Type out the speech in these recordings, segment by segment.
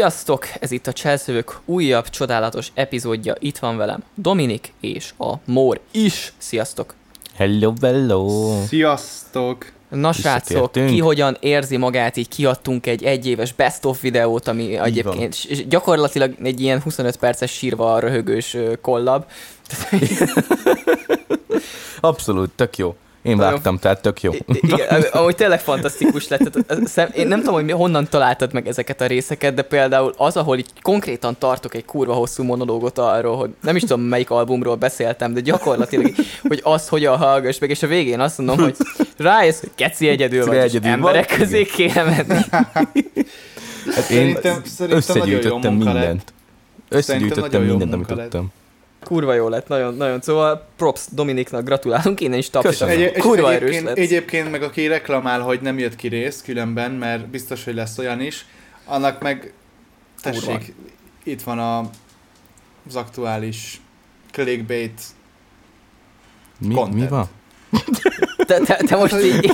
Sziasztok! Ez itt a Cselszövők újabb csodálatos epizódja. Itt van velem Dominik és a Mór is. Sziasztok! Hello, hello! Sziasztok! Na srácok, ki hogyan érzi magát, így kiadtunk egy egyéves best of videót, ami így egyébként van. gyakorlatilag egy ilyen 25 perces sírva röhögős kollab. Abszolút, tök jó. Én Nagyon vágtam, tehát tök jó. Igen, ahogy tényleg fantasztikus lett. Én nem tudom, hogy honnan találtad meg ezeket a részeket, de például az, ahol így konkrétan tartok egy kurva hosszú monológot arról, hogy nem is tudom, melyik albumról beszéltem, de gyakorlatilag, hogy azt hogyan hallgass meg, és a végén azt mondom, hogy rájössz, hogy keci egyedül vagy, egyedül emberek van. közé kéne menni. Hát én szerintem, szerintem összegyűjtöttem mindent. Összegyűjtöttem mindent, amit tudtam. Kurva jó lett, nagyon, nagyon. Szóval props Dominiknak gratulálunk, én is tapsolom. Egy, Kurva egyébként, erős lett. Egyébként meg aki reklamál, hogy nem jött ki rész különben, mert biztos, hogy lesz olyan is, annak meg tessék, Kurva. itt van a, az aktuális clickbait mi, content. mi van? Te, te, te most így...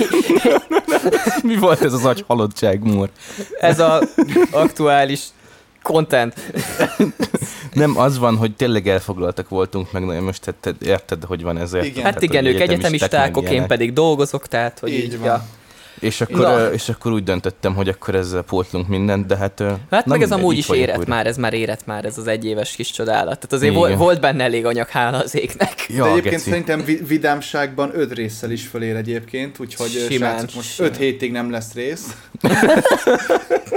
Mi volt ez az agy halottság, Mór? Ez az aktuális content. Nem, az van, hogy tényleg elfoglaltak voltunk, meg nagyon most te, érted, hogy van ezért. Igen. Hát igen, ők egyetemisták, én pedig dolgozok, tehát hogy így, így ja. És akkor, és akkor úgy döntöttem, hogy akkor ezzel pótlunk mindent, de hát... Hát meg ez amúgy is érett újra. már, ez már érett már, ez az egyéves kis csodálat. Tehát azért Igen. volt benne elég anyag, hála az égnek. Ja, de egyébként geci. szerintem vidámságban öt résszel is fölér egyébként, úgyhogy simán, srácok, most simán. öt hétig nem lesz rész.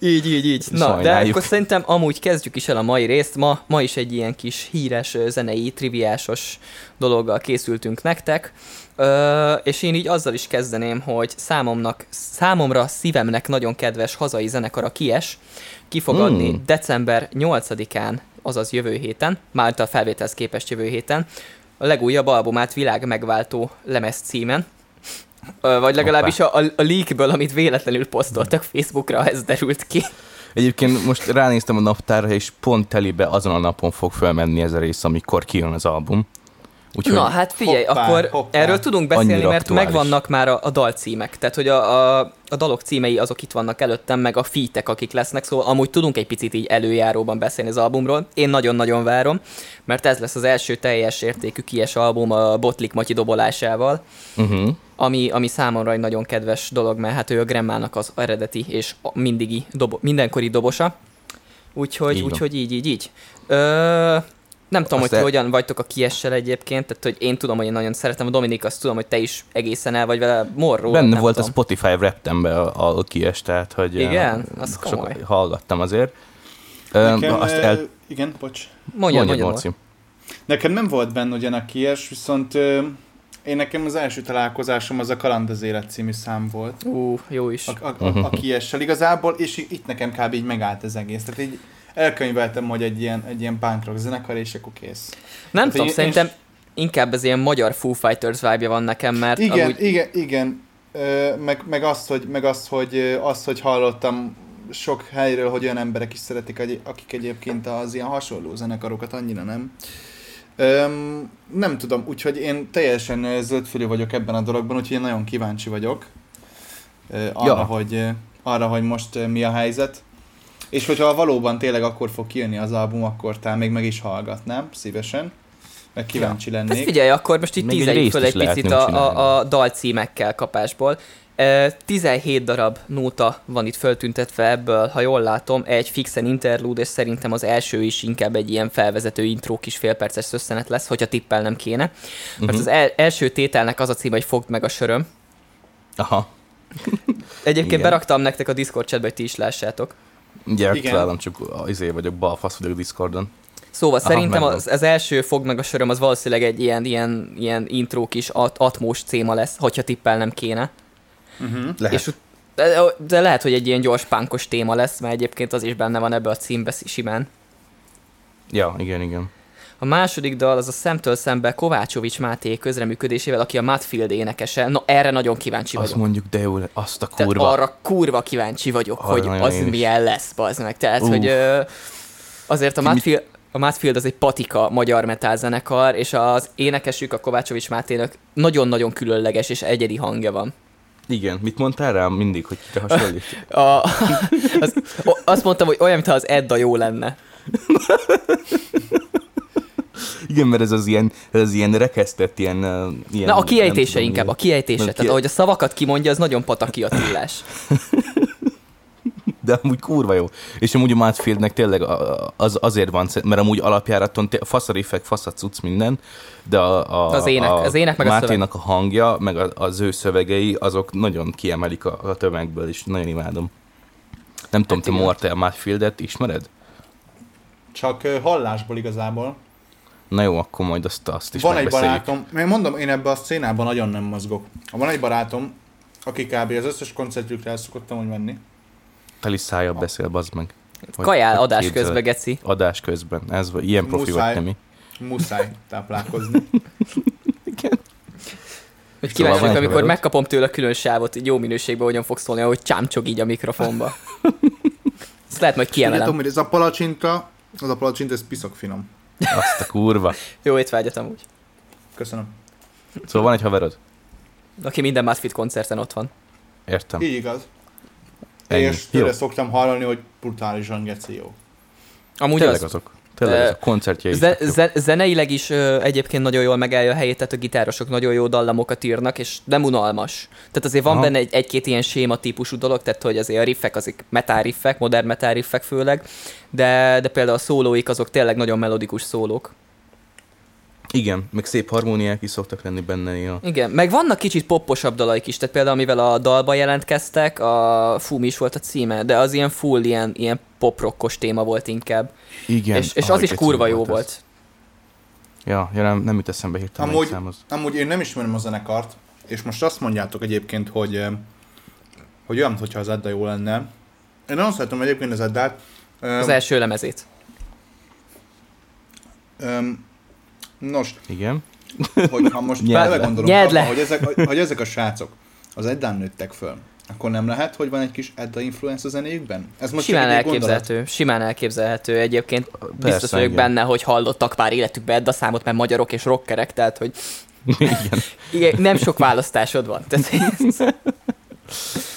így, így, így. Na, Sajnáljuk. de akkor szerintem amúgy kezdjük is el a mai részt. Ma, ma is egy ilyen kis híres zenei, triviásos dologgal készültünk nektek. Ö, és én így azzal is kezdeném, hogy számomnak, számomra szívemnek nagyon kedves hazai zenekar a Kies ki fog hmm. adni december 8-án, azaz jövő héten, már a felvételhez képest jövő héten, a legújabb albumát világ megváltó lemez címen, vagy legalábbis a, a, a leakből, amit véletlenül posztoltak Facebookra, ez derült ki. Egyébként most ránéztem a naptárra, és pont telibe azon a napon fog felmenni ez a rész, amikor kijön az album. Úgyhogy Na, hát figyelj, hoppá, akkor hoppá. erről tudunk beszélni, mert aktuális. megvannak már a, a dalcímek. Tehát, hogy a, a, a dalok címei azok itt vannak előttem, meg a featek, akik lesznek, szóval amúgy tudunk egy picit így előjáróban beszélni az albumról. Én nagyon-nagyon várom, mert ez lesz az első teljes értékű kies album a Botlik Matyi dobolásával. Uh-huh ami, ami számomra egy nagyon kedves dolog, mert hát ő a Grammának az eredeti és mindigi dobo, mindenkori dobosa. Úgyhogy így, úgyhogy így, így, így. Ö, nem tudom, Azt hogy el... hogyan vagytok a kiessel egyébként, tehát hogy én tudom, hogy én nagyon szeretem, a Dominik azt tudom, hogy te is egészen el vagy vele morró. Benne volt tudom. a Spotify reptembe a, a kies, tehát hogy Igen, az komoly. hallgattam azért. Nekem, azt el... Igen, bocs. Mondja, mondja, mondja Nekem nem volt benne ugyan a kies, viszont én nekem az első találkozásom az a Kaland az élet című szám volt. Ú, uh, jó is. A, a, a, a kiessel igazából, és itt nekem kb. így megállt az egész. Tehát így elkönyveltem, hogy egy ilyen, egy ilyen punk rock zenekar, és akkor kész. Nem Tehát tudom, én, szerintem és... inkább ez ilyen magyar Foo Fighters vibe van nekem, mert Igen, amúgy... igen, igen. Ö, meg, meg, azt, hogy, meg azt, hogy, azt, hogy hallottam sok helyről, hogy olyan emberek is szeretik, akik egyébként az ilyen hasonló zenekarokat annyira nem. Öm, nem tudom, úgyhogy én teljesen zöldfülű vagyok ebben a dologban, úgyhogy én nagyon kíváncsi vagyok arra, ja. hogy, arra, hogy most mi a helyzet. És hogyha valóban tényleg akkor fog kijönni az album, akkor talán még meg is hallgatnám szívesen. Meg kíváncsi ja. lennék. Hát figyelj, akkor most itt tízeljük föl egy picit a, a, a dalcímekkel kapásból. 17 darab nóta van itt föltüntetve ebből, ha jól látom, egy fixen interlude, és szerintem az első is inkább egy ilyen felvezető intro kis félperces szösszenet lesz, hogyha tippelnem kéne. Uh-huh. Mert mhm. az el- első tételnek az a cím, hogy fogd meg a söröm. Aha. Egyébként Igen. beraktam nektek a Discord chatbe, hogy ti is lássátok. Gyert Igen. csak izé vagyok, balfasz vagyok Discordon. Szóval Aha, szerintem az, az, első fog meg a söröm az valószínűleg egy ilyen, ilyen, ilyen intro kis at- atmós céma lesz, hogyha tippelnem kéne. Uh-huh. Lehet. És, de, de lehet, hogy egy ilyen gyors pánkos téma lesz, mert egyébként az is benne van ebbe a címbe simán. Ja, igen, igen. A második dal az a szemtől szembe Kovácsovics Máté közreműködésével, aki a Matfield énekese. Na, erre nagyon kíváncsi vagyok. Azt mondjuk, de jó, azt a kurva. Tehát arra kurva kíváncsi vagyok, arra hogy az milyen lesz, bazd meg. Tehát, Uf. hogy ö, azért a Matfield, a Matfield az egy patika magyar metal zenekar, és az énekesük, a Kovácsovics Máténak nagyon-nagyon különleges és egyedi hangja van. Igen, mit mondtál rám mindig, hogy te hasonlít? a, az, azt mondtam, hogy olyan, mintha az Edda jó lenne. Igen, mert ez az ilyen, ez az ilyen rekesztett, ilyen, ilyen... Na, a kiejtése tudom, inkább, a kiejtése. Tehát ki... ahogy a szavakat kimondja, az nagyon pataki Attillás. de amúgy kurva jó. És amúgy a Mátfieldnek tényleg az, azért van, mert amúgy alapjáraton faszarifek, faszacuc minden, de a, a, az ének, a, az ének meg Máténak a, a hangja, meg a, az ő szövegei, azok nagyon kiemelik a, a tömegből, és nagyon imádom. Nem tudom, hát te Morte a Mátfieldet ismered? Csak hallásból igazából. Na jó, akkor majd azt, azt is Van egy barátom, én mondom, én ebbe a szcénában nagyon nem mozgok. Van egy barátom, aki kb. az összes koncertjükre el szokottam, hogy menni. Teli szája beszél, bazd meg. Hogy, Kajál adás képzel. közben, geci. Adás közben. Ez ilyen profi muszáj, vagy, mi? Muszáj táplálkozni. Igen. Hogy kíváncsi szóval amikor veled? megkapom tőle a külön sávot, jó minőségben hogyan fog szólni, ahogy csámcsog így a mikrofonba. Ezt lehet majd kiemelem. Tudom, hogy ez a palacsinta, az a palacsinta, ez piszok finom. Azt a kurva. Jó étvágyat amúgy. Köszönöm. Szóval van egy haverod? Aki minden Masfit koncerten ott van. Értem. Így igaz. Ennyi. És tőle szoktam hallani, hogy brutálisan geci jó. Amúgy Tényleg az, azok. Tényleg a koncertjei. Ze- ze- zeneileg is ö, egyébként nagyon jól megállja a helyét, tehát a gitárosok nagyon jó dallamokat írnak, és nem unalmas. Tehát azért van Aha. benne egy, egy-két ilyen séma típusú dolog, tehát hogy azért a riffek azok metal riffek, modern metal riffek főleg, de, de például a szólóik azok tényleg nagyon melodikus szólók. Igen, meg szép harmóniák is szoktak lenni benne néha. Igen, meg vannak kicsit popposabb dalaik is, tehát például amivel a dalba jelentkeztek, a Fumi is volt a címe, de az ilyen full, ilyen, ilyen poprokkos téma volt inkább. Igen. És, és az is kurva jó volt. volt. Ja, ja nem, nem jut eszembe hirtelen amúgy, számhoz. amúgy én nem ismerem a zenekart, és most azt mondjátok egyébként, hogy, eh, hogy olyan, hogyha az Edda jó lenne. Én nagyon szeretem egyébként az Eddát. Az első lemezét. Um, Nos. Igen. Hogy ha most belegondolunk abba, hogy ezek, hogy ezek a srácok az Eddán nőttek föl, akkor nem lehet, hogy van egy kis Edda influence a zenéjükben? Ez most simán elképzelhető, gondolat? simán elképzelhető. Egyébként Persze, biztos vagyok igen. benne, hogy hallottak pár életükbe Edda számot, mert magyarok és rockerek, tehát hogy igen. igen nem sok választásod van. Tehát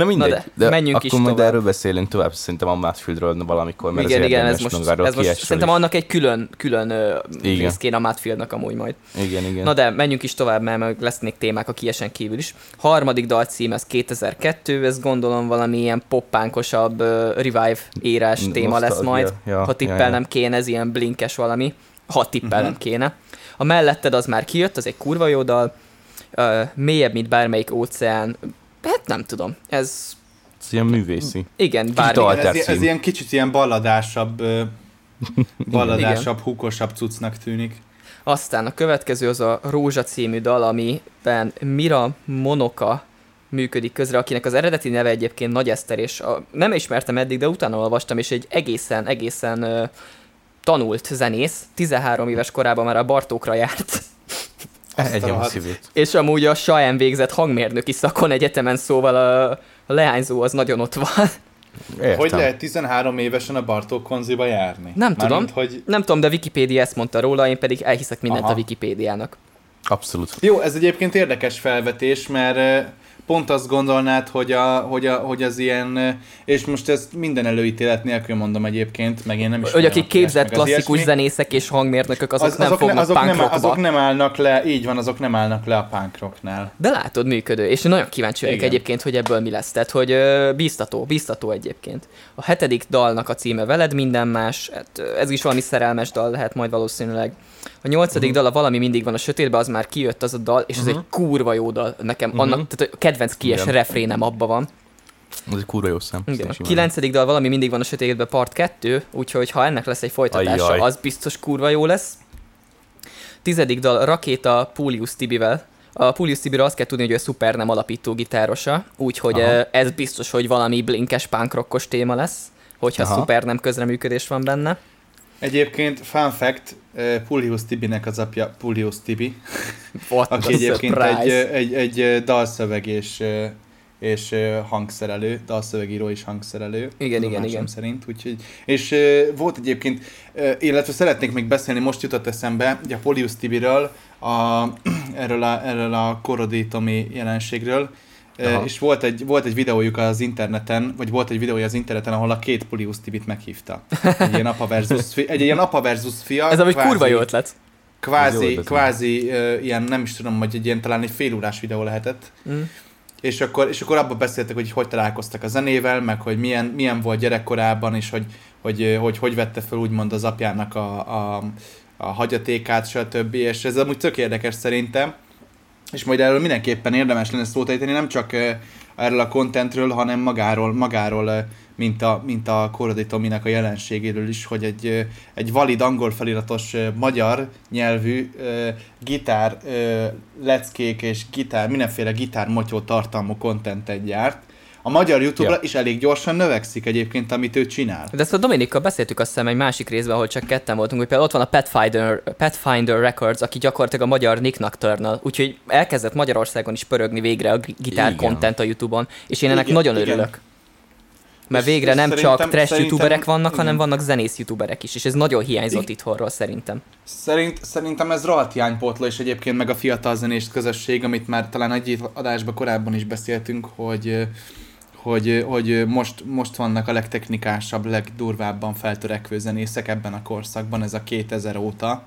Na mindegy, Na de, de menjünk akkor is majd tovább. erről beszélünk tovább, szerintem a Mátfieldről valamikor, mert igen, igen, ez most, ez most szerintem is. annak egy külön, külön rész kéne a Mátfieldnak amúgy majd. Igen, igen. Na de menjünk is tovább, mert lesznek témák a kiesen kívül is. Harmadik dalcím, ez 2002, ez gondolom valami ilyen poppánkosabb uh, revive érás téma lesz majd. Ja, ha tippelnem ja, ja. kéne, ez ilyen blinkes valami. Ha tippelnem uh-huh. kéne. A melletted az már kijött, az egy kurva jó dal. Uh, mélyebb, mint bármelyik óceán, Hát nem tudom, ez... Ez ilyen művészi. Igen, bármi. Ez, ez ilyen kicsit ilyen balladásabb, balladásabb, hukosabb cuccnak tűnik. Aztán a következő az a Rózsa című dal, amiben Mira Monoka működik közre, akinek az eredeti neve egyébként Nagy Eszter, és a, nem ismertem eddig, de utána olvastam, és egy egészen, egészen uh, tanult zenész, 13 éves korában már a Bartókra járt. Egyem a szívét. És amúgy a Saen végzett hangmérnöki szakon egyetemen, szóval a, a leányzó az nagyon ott van. Értem. Hogy lehet 13 évesen a Bartók konziba járni? Nem Mármint, tudom, hogy... nem tudom, de Wikipédia ezt mondta róla, én pedig elhiszek mindent Aha. a Wikipédiának. Abszolút. Jó, ez egyébként érdekes felvetés, mert pont azt gondolnád, hogy, a, hogy, a, hogy az ilyen, és most ezt minden előítélet nélkül mondom egyébként, meg én nem is. Hogy akik képzett klasszikus zenészek és hangmérnökök, azok, az, azok nem fognak ne, azok nem, azok nem állnak le, így van, azok nem állnak le a punkrocknál. De látod, működő, és nagyon kíváncsi vagyok egyébként, hogy ebből mi lesz. Tehát, hogy biztató, biztató egyébként. A hetedik dalnak a címe Veled minden más, hát, ez is valami szerelmes dal lehet majd valószínűleg. A nyolcadik uh-huh. dal, a valami mindig van a sötétben, az már kijött az a dal, és ez uh-huh. egy kurva jó dal nekem. Uh-huh. Annak, tehát a kedvenc kies Igen. refrénem abban van. Ez egy kurva jó szem. Igen. A kilencedik dal valami mindig van a sötétben part 2, úgyhogy ha ennek lesz egy folytatása, Ajjaj. az biztos kurva jó lesz. Tizedik dal Rakéta Pulius Tibivel. A Pulius Tibiről azt kell tudni, hogy ő szuper nem alapító gitárosa, úgyhogy Aha. ez biztos, hogy valami blinkes punkrockos téma lesz, hogyha Aha. szuper nem közreműködés van benne. Egyébként, fun fact, Pulius Tibinek az apja Pulius Tibi, What aki egyébként egy, egy, egy dalszöveg és, és hangszerelő, dalszövegíró és hangszerelő. Igen, igen, igen. szerint, úgyhogy, és volt egyébként, illetve szeretnék még beszélni, most jutott eszembe, ugye a Polius Tibiről, a, erről, a, erről a korodítomi jelenségről, Aha. és volt egy, volt egy videójuk az interneten, vagy volt egy videója az interneten, ahol a két Pulius Tibit meghívta. Egy ilyen apa versus, fi, egy ilyen apa versus fia. Ez ami kurva jó ötlet. Kvázi, kvázi uh, ilyen, nem is tudom, hogy egy ilyen talán egy félórás videó lehetett. Mm. És akkor, és akkor abban beszéltek, hogy hogy találkoztak a zenével, meg hogy milyen, milyen volt gyerekkorában, és hogy hogy, hogy, hogy vette fel úgymond az apjának a, a, a hagyatékát, stb. És ez amúgy tök érdekes szerintem és majd erről mindenképpen érdemes lenne szót ejteni, nem csak erről a kontentről, hanem magáról, magáról mint a, mint a Korodi Tominek a jelenségéről is, hogy egy, egy valid angol feliratos magyar nyelvű gitár leckék és gitár, mindenféle gitár motyó tartalmú kontentet gyárt, a magyar YouTube-ra ja. is elég gyorsan növekszik egyébként, amit ő csinál. De ezt a Dominikkal beszéltük azt hiszem egy másik részben, ahol csak ketten voltunk, hogy például ott van a Pathfinder, Pathfinder Records, aki gyakorlatilag a magyar Nick Nocturnal, úgyhogy elkezdett Magyarországon is pörögni végre a gitár content a YouTube-on, és én ennek igen, nagyon igen. örülök. Mert végre nem csak trash youtuberek vannak, igen. hanem vannak zenész youtuberek is, és ez nagyon hiányzott igen. itthonról szerintem. Szerint, szerintem ez rohadt hiánypótló, és egyébként meg a fiatal zenés közösség, amit már talán egy adásban korábban is beszéltünk, hogy hogy, hogy most, most vannak a legtechnikásabb, legdurvábban feltörekvő zenészek ebben a korszakban, ez a 2000 óta.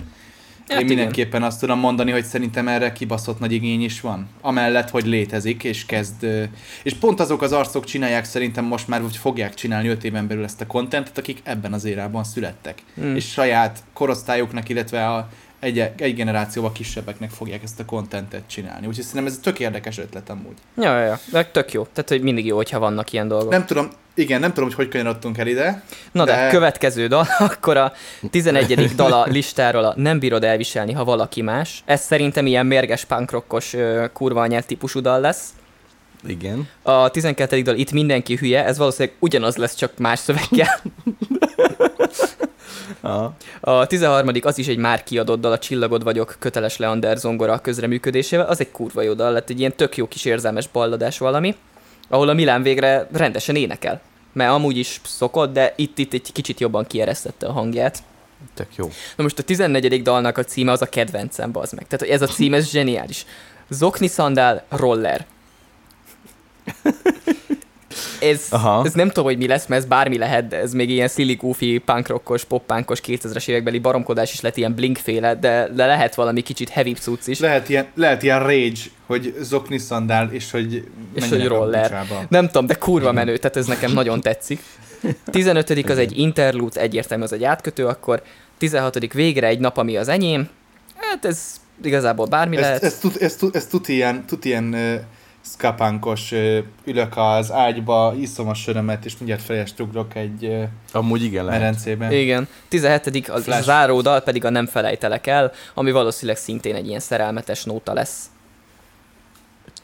Hát Én mindenképpen igen. azt tudom mondani, hogy szerintem erre kibaszott nagy igény is van. Amellett, hogy létezik, és kezd... És pont azok az arcok csinálják szerintem most már, hogy fogják csinálni 5 éven belül ezt a kontentet, akik ebben az érában születtek. Hmm. És saját korosztályoknak, illetve a egy, egy generációval kisebbeknek fogják ezt a kontentet csinálni. Úgyhogy szerintem ez tök érdekes ötlet amúgy. Ja, ja, ja. De tök jó. Tehát, hogy mindig jó, hogyha vannak ilyen dolgok. Nem tudom, igen, nem tudom, hogy hogy kanyarodtunk el ide. Na de, de következő dal, akkor a 11. dala listáról a Nem bírod elviselni, ha valaki más. Ez szerintem ilyen mérges punkrockos kurva anyát típusú dal lesz. Igen. A 12. dal Itt mindenki hülye, ez valószínűleg ugyanaz lesz, csak más szöveggel. Aha. A 13. az is egy már kiadott dal, a Csillagod vagyok, köteles Leander zongora közreműködésével. Az egy kurva jó dal lett, egy ilyen tök jó kis érzelmes balladás valami, ahol a Milán végre rendesen énekel. Mert amúgy is szokott, de itt, itt egy kicsit jobban kieresztette a hangját. Tök jó. Na most a 14. dalnak a címe az a kedvencem, az meg. Tehát ez a cím, ez zseniális. Zokni szandál, roller ez, ez nem tudom, hogy mi lesz, mert ez bármi lehet, de ez még ilyen silly goofy, punkrockos, pop-punkos 2000-es évekbeli baromkodás is lett ilyen blinkféle, de, de lehet valami kicsit heavy cucc is. Lehet ilyen, lehet ilyen rage, hogy zokni szandál, és hogy és hogy roller. Nem tudom, de kurva menő, tehát ez nekem nagyon tetszik. 15. az egy interlude, egyértelmű az egy átkötő, akkor 16. végre egy nap, ami az enyém. Hát ez igazából bármi ez, lehet. Ez, ez, ez, ez tud ilyen, tud ilyen szkapánkos, ülök az ágyba, iszom a sörömet, és mindjárt fejest ugrok egy Amúgy igen lehet. merencében. Igen. 17. az Flash. záródal pedig a Nem felejtelek el, ami valószínűleg szintén egy ilyen szerelmetes nóta lesz.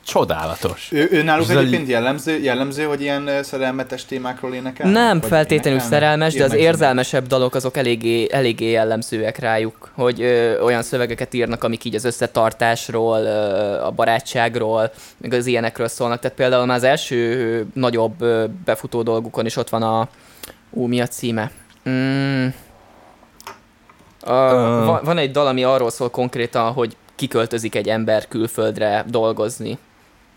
Csodálatos. Ő, ő náluk Zali... egyébként jellemző, jellemző, hogy ilyen szerelmetes témákról énekel? Nem feltétlenül énekelnek? szerelmes, de az érzelmesebb dalok azok eléggé, eléggé jellemzőek rájuk, hogy ö, olyan szövegeket írnak, amik így az összetartásról, ö, a barátságról, meg az ilyenekről szólnak. Tehát például már az első ö, nagyobb ö, befutó dolgukon is ott van a... Ú, mi a címe? Mm. A, uh. van, van egy dal, ami arról szól konkrétan, hogy kiköltözik egy ember külföldre dolgozni.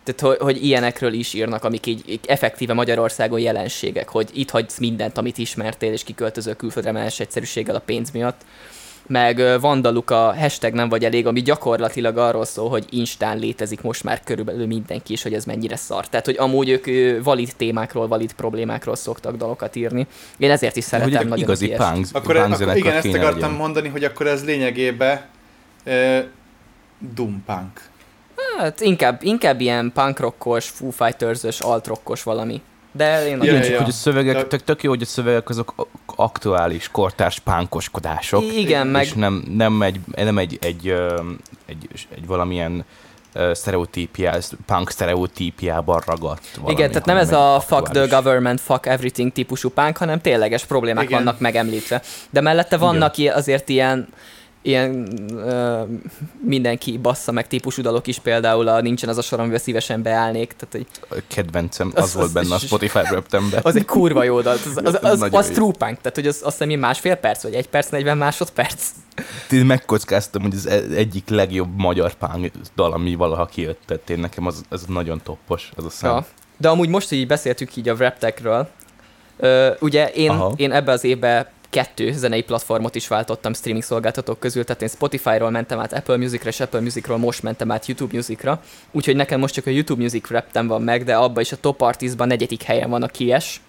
Tehát, hogy, hogy ilyenekről is írnak, amik így, így effektíve Magyarországon jelenségek, hogy itt hagysz mindent, amit ismertél, és kiköltözöl külföldre más egyszerűséggel a pénz miatt. Meg vandaluk a hashtag nem vagy elég, ami gyakorlatilag arról szól, hogy Instán létezik most már körülbelül mindenki, és hogy ez mennyire szar. Tehát, hogy amúgy ők valid témákról, valid problémákról szoktak dalokat írni. Én ezért is szeretem hogy nagyon igazi punk, akkor, punk akkor igen, ezt akartam legyen. mondani, hogy akkor ez lényegében uh, Doom Punk. Hát inkább, inkább ilyen punkrockos, Foo Fighters-ös, altrockos valami. De én nagyon ja, ja. hogy a szövegek, tök, tök jó, hogy a szövegek azok aktuális, kortárs pánkoskodások. Igen, és meg... És nem, nem, egy, nem egy, egy, egy, egy, egy valamilyen sztereotípiá, punk sztereotípiában ragadt valami, Igen, tehát nem ez a aktuális. fuck the government, fuck everything típusú punk, hanem tényleges problémák Igen. vannak megemlítve. De mellette vannak Igen. azért ilyen ilyen uh, mindenki bassza meg típusú dalok is, például a nincsen az a sor, amivel szívesen beállnék. Tehát, hogy kedvencem, az, az volt benne a Spotify röptemben. Az egy kurva jó dal. Az, az, az, az, az true punk, tehát hogy az, azt hiszem másfél perc, vagy egy perc, 40 másodperc. Én megkockáztam, hogy az e- egyik legjobb magyar punk dal, ami valaha kijött, tehát én nekem az, az nagyon toppos, az a szám. Ja. De amúgy most, hogy így beszéltük így a Raptekről, ugye én, én ebbe az évben kettő zenei platformot is váltottam streaming szolgáltatók közül, tehát én Spotify-ról mentem át Apple Music-ra, és Apple Music-ról most mentem át YouTube Music-ra, úgyhogy nekem most csak a YouTube Music reptem van meg, de abban is a top artistban negyedik helyen van a Kies.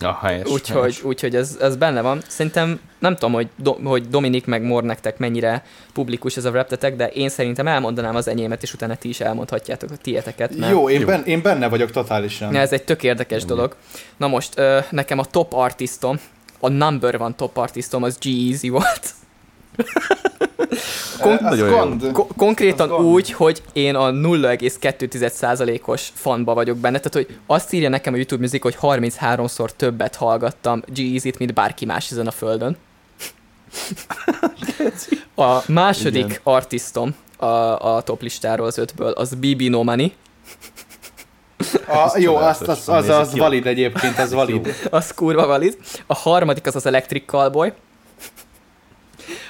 Ja, helyes, úgyhogy, helyes. úgyhogy ez, ez benne van. Szerintem nem tudom, hogy, do, hogy Dominik meg Mor nektek mennyire publikus ez a reptetek, de én szerintem elmondanám az enyémet, és utána ti is elmondhatjátok a tieteket. Mert... Jó, én, Ben, én benne vagyok totálisan. Ez egy tök érdekes dolog. Na most, nekem a top artistom, a number van top artistom az G-Eazy volt. Kon- Kon- konkrétan úgy, hogy én a 0,2%-os fanba vagyok benne, tehát hogy azt írja nekem a YouTube Music, hogy 33-szor többet hallgattam g mint bárki más ezen a földön. a második Igen. artistom a, a top listáról az ötből, az BB No Money. A, jó, azt, az, az, az valid egyébként, az valid. az kurva valid. A harmadik az az Electric Callboy.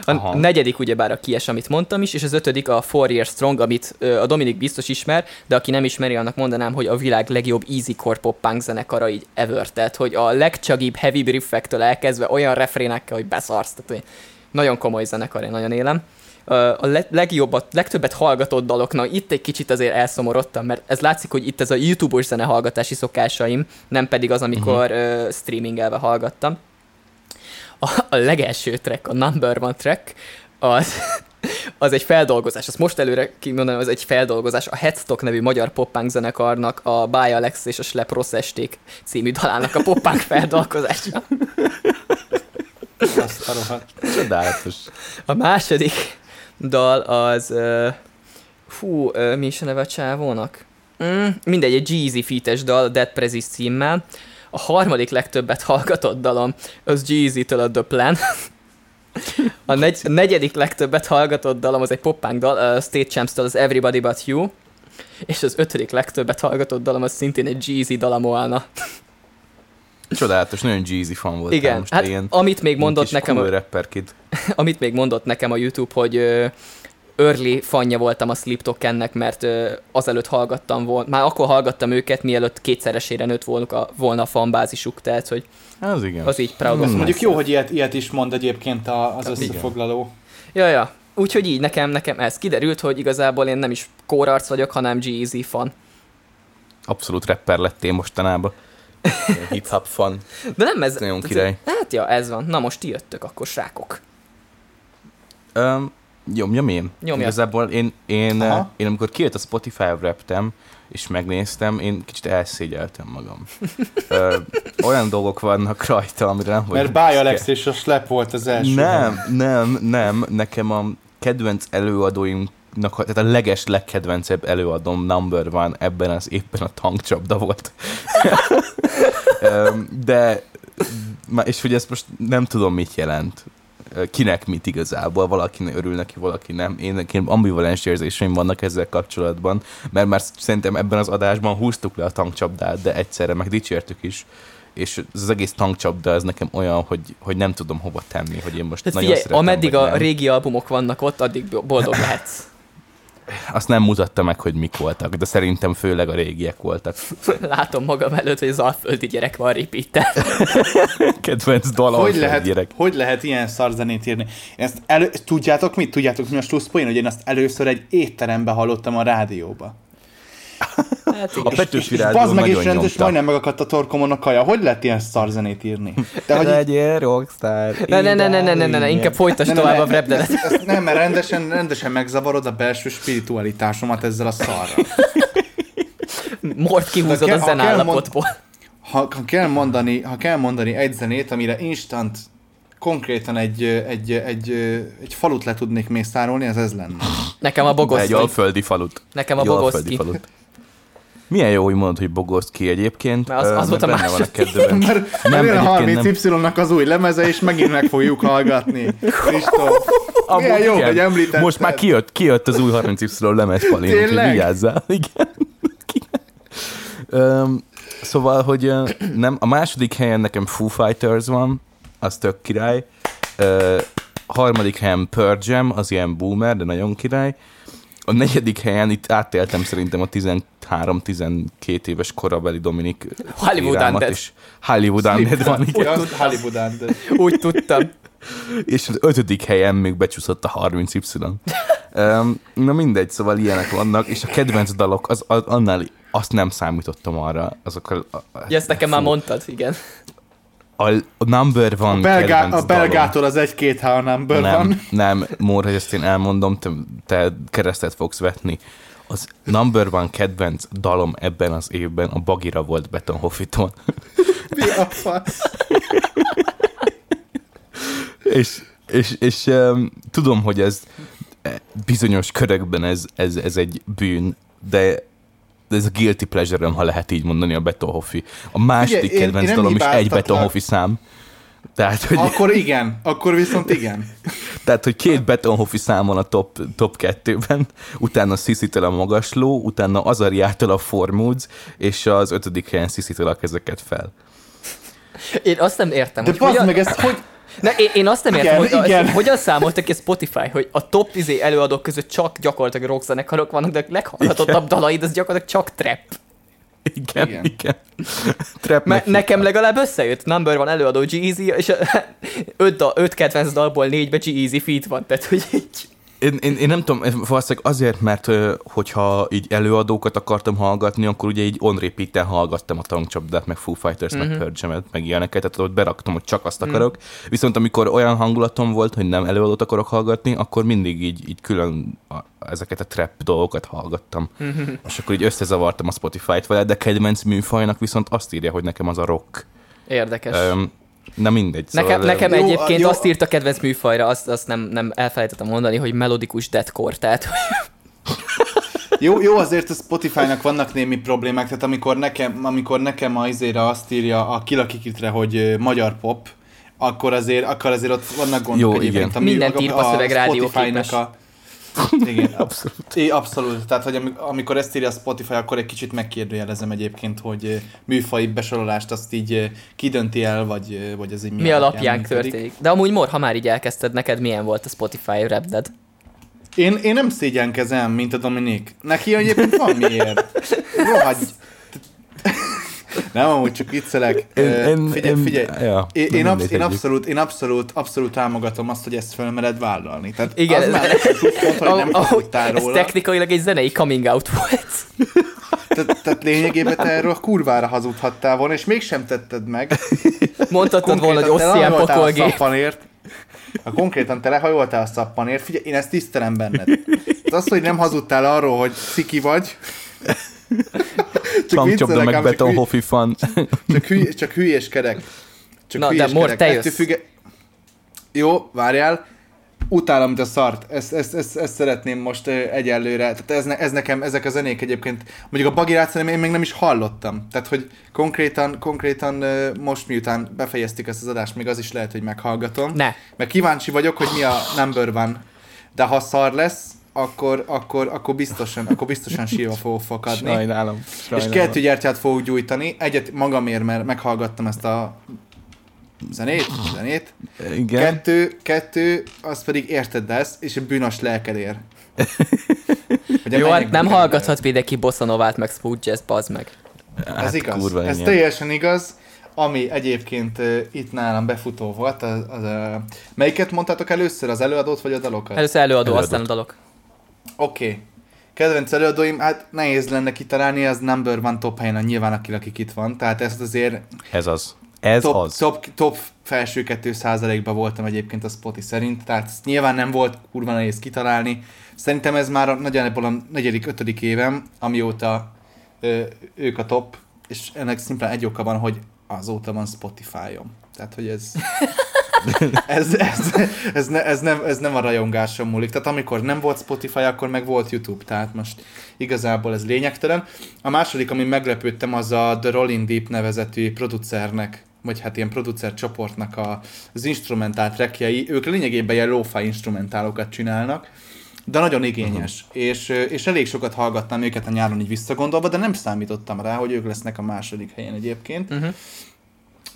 A Aha. negyedik ugyebár a kies, amit mondtam is, és az ötödik a Four Year Strong, amit ö, a Dominik biztos ismer, de aki nem ismeri, annak mondanám, hogy a világ legjobb easycore pop punk zenekara így ever, tehát hogy a legcsagibb heavy riffektől elkezdve olyan refrénekkel, hogy beszarsz, tehát hogy nagyon komoly zenekar, én nagyon élem a legjobbat, legtöbbet hallgatott daloknak itt egy kicsit azért elszomorodtam, mert ez látszik, hogy itt ez a YouTube-os zene hallgatási szokásaim, nem pedig az, amikor uh-huh. uh, streamingelve hallgattam. A, a legelső track, a number one track, az, az egy feldolgozás, azt most előre kimondanom, az egy feldolgozás, a Headstock nevű magyar poppánk zenekarnak a Bája Alex és a Slep Rossz Esték című dalának a poppánk feldolgozása. Azt a Csodálatos. A második, dal az... Uh, fú, uh, mi is a neve a csávónak? Mm, mindegy, egy Jeezy feates dal, Dead Prezis címmel. A harmadik legtöbbet hallgatott dalom az Jeezy-től a The Plan. A, negy, a negyedik legtöbbet hallgatott dalom az egy poppánk dal, a State Champs-től az Everybody But You. És az ötödik legtöbbet hallgatott dalom az szintén egy Jeezy dal a Moana. Csodálatos, nagyon Jeezy fan volt. Igen, most hát ilyen, amit még mondott nekem a, rapperkid. amit még mondott nekem a YouTube, hogy ö, early fanja voltam a Sleep ennek, mert ö, azelőtt hallgattam volna, már akkor hallgattam őket, mielőtt kétszeresére nőtt volna a, volna a fanbázisuk, tehát hogy az igen. Az így proud hmm. Mondjuk jó, hogy ilyet, ilyet is mond egyébként az hát összefoglaló. Ja, ja. Úgyhogy így nekem, nekem ez kiderült, hogy igazából én nem is kórarc vagyok, hanem G-Eazy fan. Abszolút rapper lettél mostanában. Hip-hop fan. De nem ez... Nagyon király. Hát ja, ez van. Na most ti jöttök, akkor srákok. Um, nyomjam én. Nyomja. Igazából én, én, én amikor kijött a Spotify reptem, és megnéztem, én kicsit elszégyeltem magam. Ö, olyan dolgok vannak rajta, amire nem Mert Báj Alex és a Slep volt az első. Nem, nem, nem. Nekem a kedvenc előadóim tehát a leges legkedvencebb előadom number van ebben az éppen a tankcsapda volt. De, és hogy ezt most nem tudom, mit jelent. Kinek mit igazából, valaki örül neki, valaki nem. Én nekem ambivalens érzéseim vannak ezzel kapcsolatban, mert már szerintem ebben az adásban húztuk le a tankcsapdát, de egyszerre meg dicsértük is és az egész tankcsapda ez nekem olyan, hogy, hogy nem tudom hova tenni, hogy én most Tehát nagyon figyelj, ameddig a nem. régi albumok vannak ott, addig boldog lehetsz. Azt nem mutatta meg, hogy mik voltak, de szerintem főleg a régiek voltak. Látom magam előtt, hogy az alföldi gyerek van repeat Kedvenc dal hogy lehet, gyerek. Hogy lehet ilyen szarzenét írni? Ezt elő, tudjátok mit? Tudjátok mi a slusszpoén, hogy én azt először egy étterembe hallottam a rádióba. Hát igen. A Petőfi Rádió nagyon meg is rendes, majdnem megakadt a torkomon a kaja. Hogy lehet ilyen szarzenét írni? De hogy Legyél rockstar. Ne, ne, ne, ne, ne, ne, ne, ne, inkább folytasd tovább a repdelet. Nem, mert rendesen, rendesen megzavarod a belső spiritualitásomat ezzel a szarral. Mort kihúzod a zenállapotból. Ha, ha, kell mondani, ha kell mondani egy zenét, amire instant konkrétan egy, egy, egy, egy falut le tudnék mészárolni, az ez lenne. Nekem a Bogoszki. Egy alföldi falut. Nekem a Bogoszki. falut. Milyen jó, hogy mondod, hogy bogozt ki egyébként. Mert az, az volt a másik. Van a kedvem. mert, nem, a 30Y-nak az új lemeze, és megint meg fogjuk hallgatni. Kristóf. Milyen jó, hogy említetted. Most már kijött, kijött az új 30Y lemez, Palin, úgyhogy vigyázzál. Igen. Um, szóval, hogy nem, a második helyen nekem Foo Fighters van, az tök király. Uh, harmadik helyen Pearl Jam, az ilyen boomer, de nagyon király. A negyedik helyen itt átéltem szerintem a 13-12 éves korabeli Dominik Hollywood Undead. És Hollywood Undead van. Igen. Hollywood Undead. Úgy tudtam. És az ötödik helyen még becsúszott a 30Y. um, na mindegy, szóval ilyenek vannak, és a kedvenc dalok, az, az annál azt nem számítottam arra. Azokkal, a, ja, ezt nekem fú. már mondtad, igen a, number van a, belgá, a belgától az egy-két a number nem, van. Nem, Mór, hogy ezt én elmondom, te, te keresztet fogsz vetni. Az number van kedvenc dalom ebben az évben a Bagira volt Beton Hoffitól. Mi a fasz? és és, és um, tudom, hogy ez bizonyos körökben ez, ez, ez egy bűn, de de ez a guilty pleasure ha lehet így mondani a Betonhoffi. A második Ugye, kedvenc én, én dalom is egy Betonhoffi szám. Tehát, hogy... Akkor igen, akkor viszont igen. Tehát, hogy két Betonhoffi szám van a top, top kettőben, utána Sissitől a Magasló, utána Azariától a Formoods, és az ötödik helyen Sissitől a kezeket fel. Én azt nem értem, De hogy hogyan... meg ezt hogy, Ne, én, én azt nem értem, igen, hogy igen. Az, hogyan számoltak ki Spotify, hogy a top izé előadók között csak gyakorlatilag rockzenekarok vannak, de a leghallgatottabb dalaid az gyakorlatilag csak trap. Igen, igen. igen. Trap Mert nekem legalább összejött. Number van előadó g és öt, da, öt kedvenc dalból négybe G-Eazy feat van, tehát hogy így... Én, én, én nem tudom, valószínűleg azért, mert hogyha így előadókat akartam hallgatni, akkor ugye így on repeat hallgattam a tankcsapdát, meg Foo Fighters, mm-hmm. meg mhm. Pearl meg ilyeneket, tehát ott beraktam, hogy csak azt mhm. akarok. Mm. Viszont amikor olyan hangulatom volt, hogy nem előadót akarok hallgatni, akkor mindig így, így külön a, ezeket a trap dolgokat hallgattam. Mm-hmm. És akkor így összezavartam a Spotify-t vele, de kedvenc műfajnak viszont azt írja, hogy nekem az a rock. Érdekes. Um, Na mindegy. Szóval nekem, nekem jó, egyébként jó. azt írt a kedvenc műfajra, azt, azt nem, nem elfelejtettem mondani, hogy melodikus deathcore, tehát... jó, jó, azért a Spotify-nak vannak némi problémák, tehát amikor nekem, amikor nekem a izére azt írja a Kilakikitre, hogy magyar pop, akkor azért, akkor azért ott vannak gondok jó, egyébként. Igen. Mindent ír a, a, a Spotify-nak a, igen, abszolút. É, abszolút. Tehát, hogy amikor ezt írja a Spotify, akkor egy kicsit megkérdőjelezem egyébként, hogy műfai besorolást azt így kidönti el, vagy, vagy ez így mi, mi alapján, történik. De amúgy Mor, ha már így elkezdted, neked milyen volt a Spotify Rapded? Én, én nem szégyenkezem, mint a Dominik. Neki egyébként van miért. Rohagy. Nem, amúgy csak viccelek. Én, én, figyelj, figyelj. Ja, én, én, absz- én, abszolút, én abszolút, abszolút támogatom azt, hogy ezt fölmered vállalni. Tehát Igen, az már pont, hogy nem a, Ez technikailag egy zenei coming out volt. Tehát, tehát lényegében te erről a kurvára hazudhattál volna, és mégsem tetted meg. Mondhatod volna, hogy osztján pokolgép. Ha konkrétan te lehajoltál a szappanért, figyelj, én ezt tisztelem benned. Az, hogy nem hazudtál arról, hogy ciki vagy, Tankcsapda meg betonhofi fan. Csak, hüly, csak hülyéskedek. Csak Na, de Mor, te jössz. Függe... Jó, várjál. Utálom, mint a szart. Ezt, ezt, ezt, ezt szeretném most egyelőre. Tehát ez, ne, ez nekem, ezek a zenék egyébként, mondjuk a bagirát én még nem is hallottam. Tehát, hogy konkrétan, konkrétan most miután befejeztük ezt az adást, még az is lehet, hogy meghallgatom. Ne. Mert kíváncsi vagyok, hogy mi a number van. De ha szar lesz, akkor, akkor, akkor biztosan, akkor biztosan sírva fogok fakadni. Sajnálom. sajnálom. És kettő gyertyát fogok gyújtani. Egyet magamért, mert meghallgattam ezt a zenét, zenét. Igen. Kettő, kettő, az pedig érted ezt, és a bűnös lelkedér. Jó, hát nem hallgathat mindenki bossanovát, meg smooth jazz, bazd meg. Hát, Ez igaz. Kurva Ez teljesen igaz. Ami egyébként uh, itt nálam befutó volt, az, az uh, melyiket mondtátok először, az előadót vagy a dalokat? Először előadó, előadót. aztán a dalok. Oké. Okay. Kedvenc előadóim, hát nehéz lenne kitalálni, az number van top helyen, nyilván aki, akik itt van, tehát ezt azért... Ez az. Ez top, az. Top, top felső 2 százalékban voltam egyébként a Spotify szerint, tehát nyilván nem volt kurva nehéz kitalálni. Szerintem ez már a, nagyjából a negyedik, ötödik évem, amióta ö, ők a top, és ennek szimplán egy oka van, hogy azóta van Spotify-om. Tehát, hogy ez... ez, ez, ez, ne, ez, nem, ez nem a rajongáson múlik. Tehát amikor nem volt Spotify, akkor meg volt YouTube. Tehát most igazából ez lényegtelen. A második, ami meglepődtem, az a The Rolling Deep nevezetű producernek vagy hát ilyen producer csoportnak a, az instrumentált rekjei, ők lényegében ilyen lo-fi instrumentálokat csinálnak, de nagyon igényes. Uh-huh. És, és elég sokat hallgattam őket a nyáron így visszagondolva, de nem számítottam rá, hogy ők lesznek a második helyen egyébként. Uh-huh.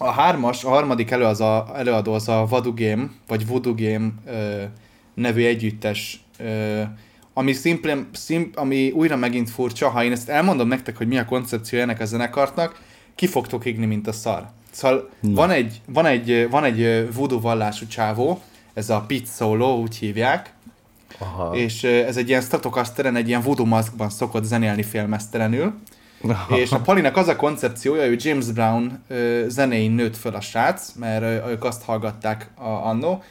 A hármas, a harmadik elő az a, előadó az a Voodoo Game, vagy Voodoo Game ö, nevű együttes, ö, ami, szimplén, szim, ami újra megint furcsa, ha én ezt elmondom nektek, hogy mi a koncepció ennek a zenekartnak, ki fogtok igni, mint a szar. Szóval van egy, van, egy, van egy voodoo vallású csávó, ez a Pit Solo, úgy hívják, Aha. és ez egy ilyen Stratocasteren, egy ilyen voodoo maszkban szokott zenélni félmesztelenül, Aha. és a Palinak az a koncepciója, hogy James Brown zenéin nőtt föl a srác, mert ők azt hallgatták a, annó,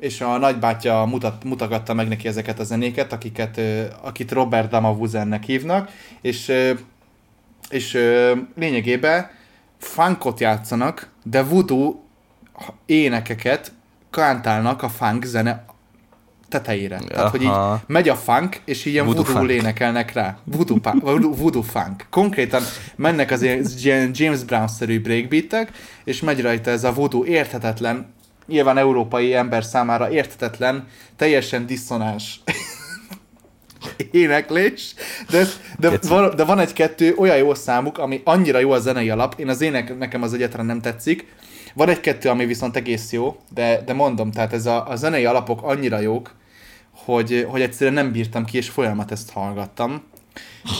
és a nagybátyja mutat, mutagatta meg neki ezeket a zenéket, akiket, akit Robert Damavuzennek hívnak, és, és lényegében funkot játszanak, de voodoo énekeket kántálnak a funk zene tetejére. Aha. Tehát, hogy így megy a funk, és ilyen voodoo, voodoo énekelnek rá. Voodoo, voodoo, voodoo funk. Konkrétan mennek az ilyen James Brown-szerű breakbeatek, és megy rajta ez a voodoo érthetetlen, nyilván európai ember számára érthetetlen, teljesen diszonás éneklés, de, de, van, de van egy-kettő olyan jó számuk, ami annyira jó a zenei alap, én az ének nekem az egyetlen nem tetszik, van egy-kettő, ami viszont egész jó, de, de mondom, tehát ez a, a zenei alapok annyira jók, hogy, hogy egyszerűen nem bírtam ki, és folyamat ezt hallgattam.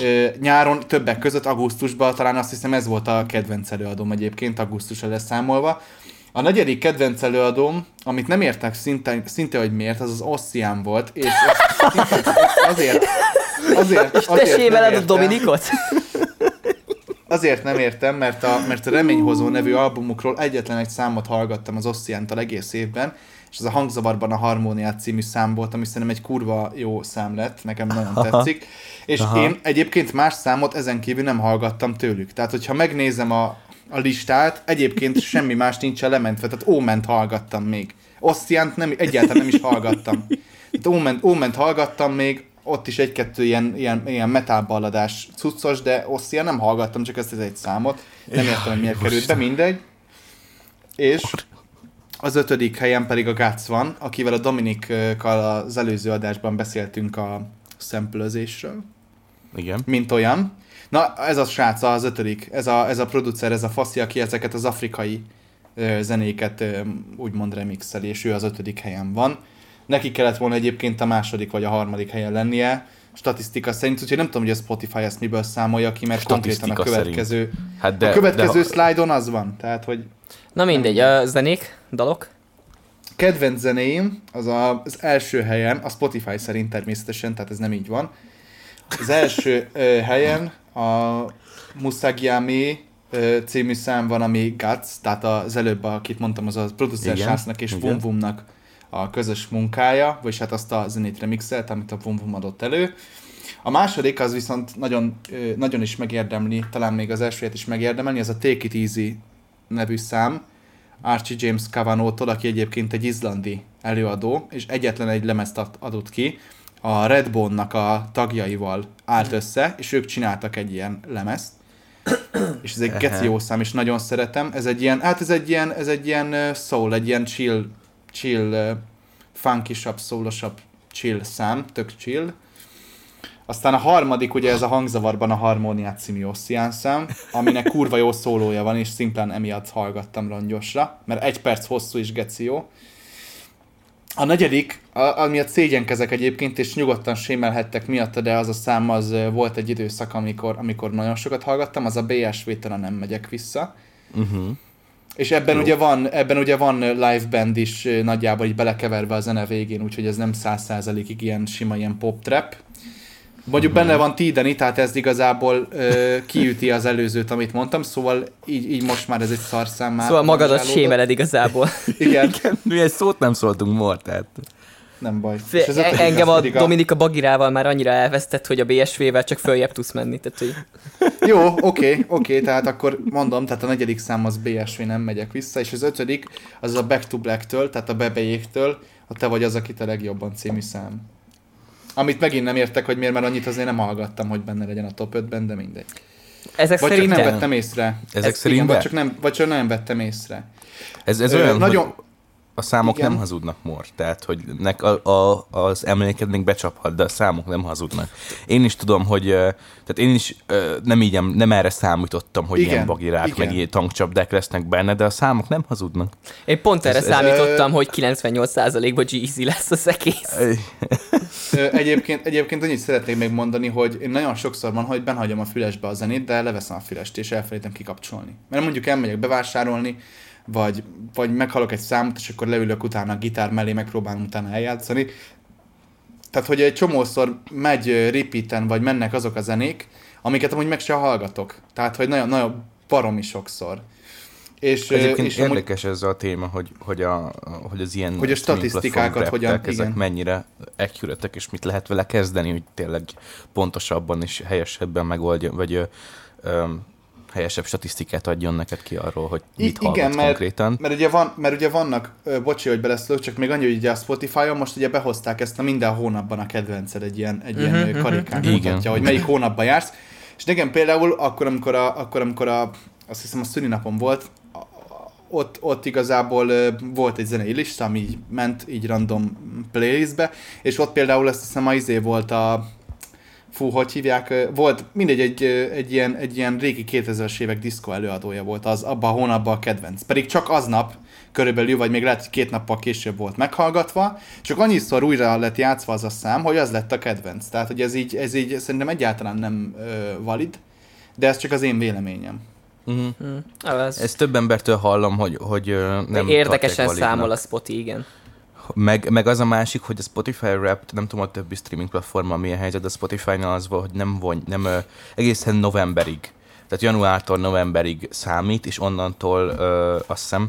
Ö, nyáron többek között augusztusban talán azt hiszem ez volt a kedvenc előadóm egyébként, augusztusra leszámolva. A negyedik kedvenc előadóm, amit nem értek szinte, szinte hogy miért, az az Ossian volt, és azért, azért, és te veled a Dominikot? Azért nem értem, mert a, mert a Reményhozó nevű albumukról egyetlen egy számot hallgattam az Ossiant egész évben, és az a Hangzavarban a Harmóniát című szám volt, ami szerintem egy kurva jó szám lett, nekem nagyon Aha. tetszik. És Aha. én egyébként más számot ezen kívül nem hallgattam tőlük. Tehát, hogyha megnézem a, a listát, egyébként semmi más nincs lementve, tehát Óment hallgattam még. Ossiant nem, egyáltalán nem is hallgattam. Óment, Óment hallgattam még, ott is egy-kettő ilyen, ilyen, ilyen metal balladás cuccos, de Ossian nem hallgattam, csak ezt az egy számot. Nem értem, hogy miért került be, mindegy. És az ötödik helyen pedig a Gácz van, akivel a Dominikkal az előző adásban beszéltünk a szemplőzésről. Igen. Mint olyan. Na, ez a srác az ötödik, ez a, ez a producer, ez a faszi, aki ezeket az afrikai ö, zenéket ö, úgymond remixeli, és ő az ötödik helyen van. Neki kellett volna egyébként a második vagy a harmadik helyen lennie, statisztika szerint, úgyhogy nem tudom, hogy a Spotify ezt miből számolja ki, mert konkrétan a következő, hát de, a következő de, szlájdon az van, tehát hogy... Na mindegy, a zenék, dalok? Kedvenc zenéim az a, az első helyen, a Spotify szerint természetesen, tehát ez nem így van. Az első ö, helyen a Musagiami című szám van, ami Guts, tehát az előbb, akit mondtam, az a producer Sásznak és Vum Vumnak a közös munkája, vagy hát azt a zenét remixelt, amit a Vum Vum adott elő. A második az viszont nagyon, nagyon is megérdemli, talán még az elsőjét is megérdemelni, ez a Take It Easy nevű szám, Archie James Cavano-tól, aki egyébként egy izlandi előadó, és egyetlen egy lemezt adott ki, a Redbone-nak a tagjaival állt össze, és ők csináltak egy ilyen lemezt, és ez egy geci jó szám, és nagyon szeretem. Ez egy ilyen, hát ez egy ilyen, ez egy ilyen soul, egy ilyen chill, chill, funky-sabb, soulosabb chill szám, tök chill. Aztán a harmadik, ugye ez a hangzavarban a Harmóniát című Ossian szám, aminek kurva jó szólója van, és szimplán emiatt hallgattam rongyosra, mert egy perc hosszú is geci jó. A negyedik, amiatt szégyenkezek egyébként, és nyugodtan sémelhettek miatta, de az a szám az volt egy időszak, amikor, amikor nagyon sokat hallgattam, az a BSV talán nem megyek vissza. Uh-huh. És ebben Jó. ugye, van, ebben ugye van live band is nagyjából így belekeverve a zene végén, úgyhogy ez nem száz százalékig ilyen sima ilyen pop trap, Mondjuk benne mhm. van Tideni, tehát ez igazából ö, kiüti az előzőt, amit mondtam, szóval így, így most már ez egy szarszám már. Szóval magadat sémeled igazából. Igen. Igen. Mi egy szót nem szóltunk most, tehát... nem baj. Fé, és e- engem a Dominika Bagirával már annyira elvesztett, hogy a BSV-vel csak följebb tudsz menni. Tehát, hogy... Jó, oké, okay, oké, okay, tehát akkor mondom, tehát a negyedik szám az BSV, nem megyek vissza, és az ötödik az a Back to Black-től, tehát a bebejéktől, a Te vagy az, akit a legjobban című szám. Amit megint nem értek, hogy miért, mert annyit azért nem hallgattam, hogy benne legyen a top 5-ben, de mindegy. Ezek vagy szerint csak nem vettem észre. Ezek Ez, szerint igen, vagy, csak nem, vagy csak nem vettem észre. Ez, ez Ö, olyan, nagyon... hogy a számok Igen. nem hazudnak, Mor. Tehát, hogy nek a, a, az emléked még becsaphat, de a számok nem hazudnak. Én is tudom, hogy tehát én is nem így nem erre számítottam, hogy Igen. ilyen bagirák, Igen. meg ilyen tankcsapdák lesznek benne, de a számok nem hazudnak. Én pont erre ez, számítottam, ez, hogy 98%-ban Jeezy lesz az egész. egyébként, egyébként annyit szeretnék még mondani, hogy én nagyon sokszor van, hogy benhagyom a fülesbe a zenét, de leveszem a fülest, és elfelejtem kikapcsolni. Mert mondjuk elmegyek bevásárolni, vagy, vagy meghalok egy számot, és akkor leülök utána a gitár mellé, megpróbálom utána eljátszani. Tehát, hogy egy csomószor megy repeaten, vagy mennek azok a zenék, amiket amúgy meg se hallgatok. Tehát, hogy nagyon, nagyon baromi sokszor. És, Egyébként és érdekes amúgy, ez a téma, hogy, hogy, a, hogy az ilyen hogy a statisztikákat hogyan, ezek igen. mennyire accurate és mit lehet vele kezdeni, hogy tényleg pontosabban és helyesebben megoldja, vagy ö, helyesebb statisztikát adjon neked ki arról, hogy mit I- igen, mert, konkrétan. Mert ugye, van, mert ugye vannak, ö, bocsi, hogy beleszólok, csak még annyi, hogy ugye a Spotify-on most ugye behozták ezt a minden hónapban a kedvenced egy ilyen, egy uh-huh, ilyen uh-huh, karikán uh-huh. mutatja, hogy melyik hónapban jársz. És nekem például akkor, amikor a, akkor, amikor a azt hiszem a szülinapom volt, ott, ott igazából volt egy zenei lista, ami így ment így random playlistbe, és ott például azt hiszem a izé volt a fú, hogy hívják, volt mindegy, egy, egy, ilyen, egy ilyen régi 2000-es évek diszkó előadója volt az abban a hónapban a kedvenc. Pedig csak aznap körülbelül, vagy még lehet, hogy két nappal később volt meghallgatva, csak annyiszor újra lett játszva az a szám, hogy az lett a kedvenc. Tehát, hogy ez így, ez így szerintem egyáltalán nem ö, valid, de ez csak az én véleményem. Uh-huh. Mm. Ez... Ezt több embertől hallom, hogy, hogy nem Érdekesen számol a Spotify, igen. Meg, meg az a másik, hogy a Spotify Rap, nem tudom a többi streaming platforma milyen helyzet, de a Spotify-nál az volt, hogy nem, von, nem egészen novemberig, tehát januártól novemberig számít, és onnantól ö, azt hiszem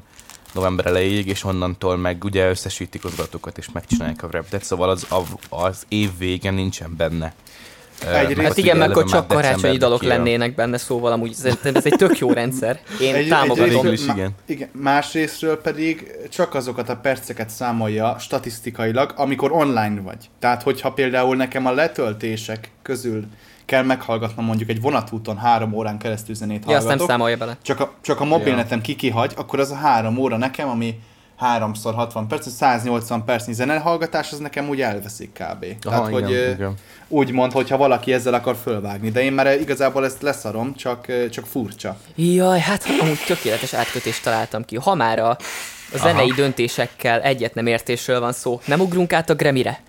november elejéig, és onnantól meg ugye összesítik az adatokat, és megcsinálják a rap szóval az, az év vége nincsen benne. Egyrészt, hát igen, mert akkor csak karácsonyi dalok lennének benne, szóval amúgy ez, ez egy tök jó rendszer. Én egy, támogatom. Egy, is, igen. igen. Másrésztről pedig csak azokat a perceket számolja statisztikailag, amikor online vagy. Tehát, hogyha például nekem a letöltések közül kell meghallgatnom mondjuk egy vonatúton három órán keresztül zenét hallgatok. Ja, azt nem számolja bele. Csak a, csak a mobilnetem ja. kikihagy, akkor az a három óra nekem, ami 3x 60 perc, 180 percnyi zenehallgatás, az nekem úgy elveszik kb. Aha, Tehát, igen, hogy igen. úgy mond, hogyha valaki ezzel akar fölvágni, de én már igazából ezt leszarom, csak, csak furcsa. Jaj, hát amúgy tökéletes átkötést találtam ki. Ha már a, a zenei Aha. döntésekkel egyet nem értésről van szó, nem ugrunk át a Gremire?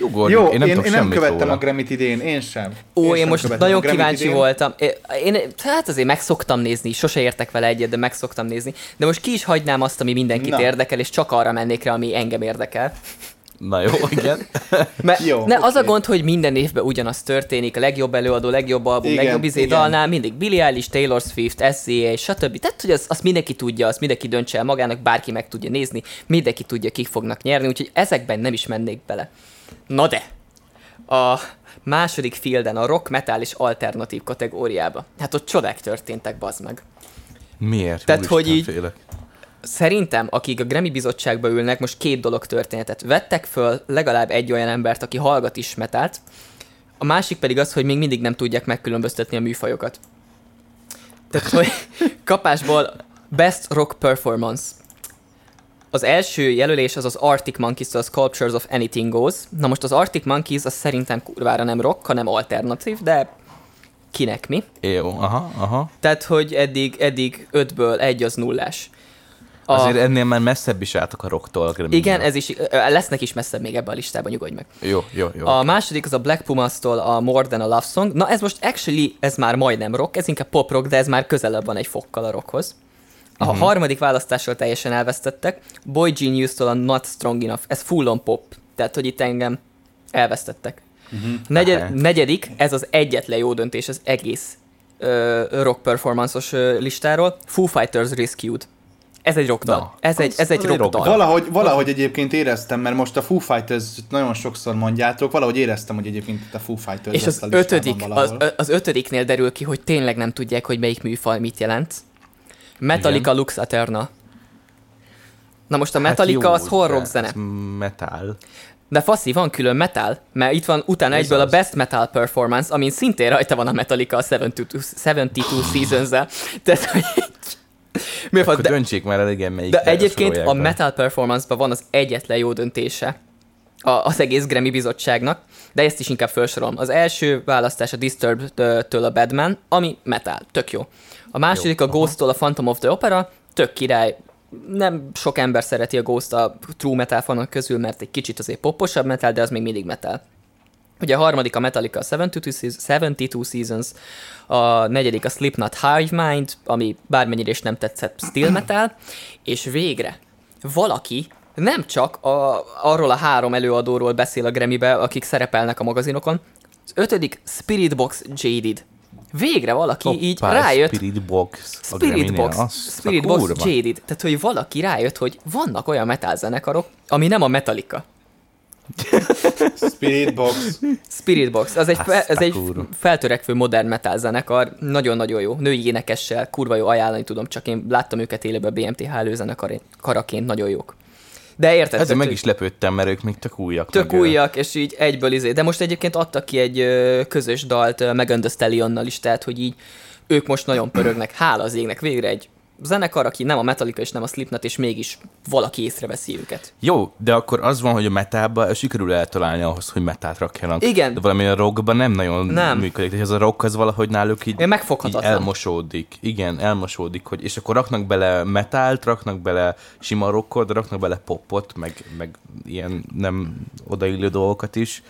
Ugorj, Jó, én nem, én, én nem követtem róla. a Grammy-t idén, én sem. Ó, én, én most nagyon kíváncsi idén. voltam. Én, én, hát azért meg szoktam nézni, sose értek vele egyet, de meg szoktam nézni. De most ki is hagynám azt, ami mindenkit Na. érdekel, és csak arra mennék rá, ami engem érdekel. Na jó, igen. Mert jó, ne, okay. az a gond, hogy minden évben ugyanaz történik, a legjobb előadó, legjobb album, igen, legjobb izé dalnál, mindig Billie Eilish, Taylor Swift, SCA, stb. Tehát, hogy azt, azt mindenki tudja, azt mindenki döntse el magának, bárki meg tudja nézni, mindenki tudja, kik fognak nyerni, úgyhogy ezekben nem is mennék bele. Na de, a második fielden, a rock, metal és alternatív kategóriába. Hát ott csodák történtek, bazd meg. Miért? Tehát, Úristen, hogy így, félek. szerintem, akik a Grammy bizottságba ülnek, most két dolog történetet. Vettek föl legalább egy olyan embert, aki hallgat is metát, a másik pedig az, hogy még mindig nem tudják megkülönböztetni a műfajokat. Tehát, hogy kapásból Best Rock Performance. Az első jelölés az az Arctic Monkeys, az Sculptures of Anything Goes. Na most az Arctic Monkeys az szerintem kurvára nem rock, hanem alternatív, de kinek mi. Jó, aha, aha. Tehát, hogy eddig, eddig ötből egy az nullás. A... Azért ennél már messzebb is álltak a rocktól. Igen, ez is, lesznek is messzebb még ebben a listában, nyugodj meg. Jó, jó, jó. A második az a Black Pumas-tól a More Than a Love Song. Na ez most actually, ez már majdnem rock, ez inkább pop rock, de ez már közelebb van egy fokkal a rockhoz. A uh-huh. harmadik választással teljesen elvesztettek. Boy Genius-tól a Not Strong Enough. Ez full on pop. Tehát, hogy itt engem elvesztettek. Uh-huh. Negyed, negyedik, ez az egyetlen jó döntés az egész uh, rock performance-os uh, listáról. Foo Fighters Rescued. Ez egy rockdal. Na, ez, egy, ez egy rockdal. Valahogy, valahogy egyébként éreztem, mert most a Foo Fighters nagyon sokszor mondjátok, valahogy éreztem, hogy egyébként a Foo Fighters És az, ötödik, az, az ötödiknél derül ki, hogy tényleg nem tudják, hogy melyik műfaj mit jelent. Metallica Igen. Lux Aterna. Na most a hát Metallica hát jó, az horror zene. Metal. De faszi, van külön metal, mert itt van utána Ez egyből az. a Best Metal Performance, amin szintén rajta van a Metallica a 72, 72 Seasons-el. Tehát, hogy mi Akkor de, döntsék már el, igen, melyik De egyébként a Metal Performance-ban van az egyetlen jó döntése a, az egész Grammy bizottságnak, de ezt is inkább felsorolom. Az első választás a Disturbed-től a Badman, ami metal, tök jó. A második jó, a Ghost-tól a Phantom of the Opera, tök király, nem sok ember szereti a Ghost a true metal fanok közül, mert egy kicsit azért poposabb metal, de az még mindig metal. Ugye a harmadik a Metallica 72 Seasons, a negyedik a Slipknot Hive Mind, ami bármennyire is nem tetszett steel metal, és végre valaki nem csak a, arról a három előadóról beszél a Grammy-be, akik szerepelnek a magazinokon, az ötödik Spirit Box Jaded. Végre valaki Hoppá, így rájött. Spirit Box. Spirit Box. Spirit Box Jaded. Tehát, hogy valaki rájött, hogy vannak olyan metal zenekarok, ami nem a Metallica. Spirit Box. Spirit Box. Az egy, fe, ez egy feltörekvő modern metal zenekar. Nagyon-nagyon jó. Női énekessel, kurva jó ajánlani tudom, csak én láttam őket élőben BMTH előzenekaraként, nagyon jók. De érted? Ezzel meg is lepődtem, mert ők még tök újak. Tök meg újak, és így egyből izé. De most egyébként adtak ki egy közös dalt Megan Thee Stallionnal is, tehát hogy így ők most nagyon pörögnek, hála az égnek, végre egy zenekar, aki nem a Metallica és nem a Slipknot, és mégis valaki észreveszi őket. Jó, de akkor az van, hogy a metalba sikerül eltalálni ahhoz, hogy metát rakjanak. Igen. De valami a rockban nem nagyon nem. működik. És ez a rock az valahogy náluk így, így elmosódik. Igen, elmosódik. Hogy, és akkor raknak bele metált, raknak bele sima rockot, raknak bele popot, meg, meg ilyen nem odaillő dolgokat is.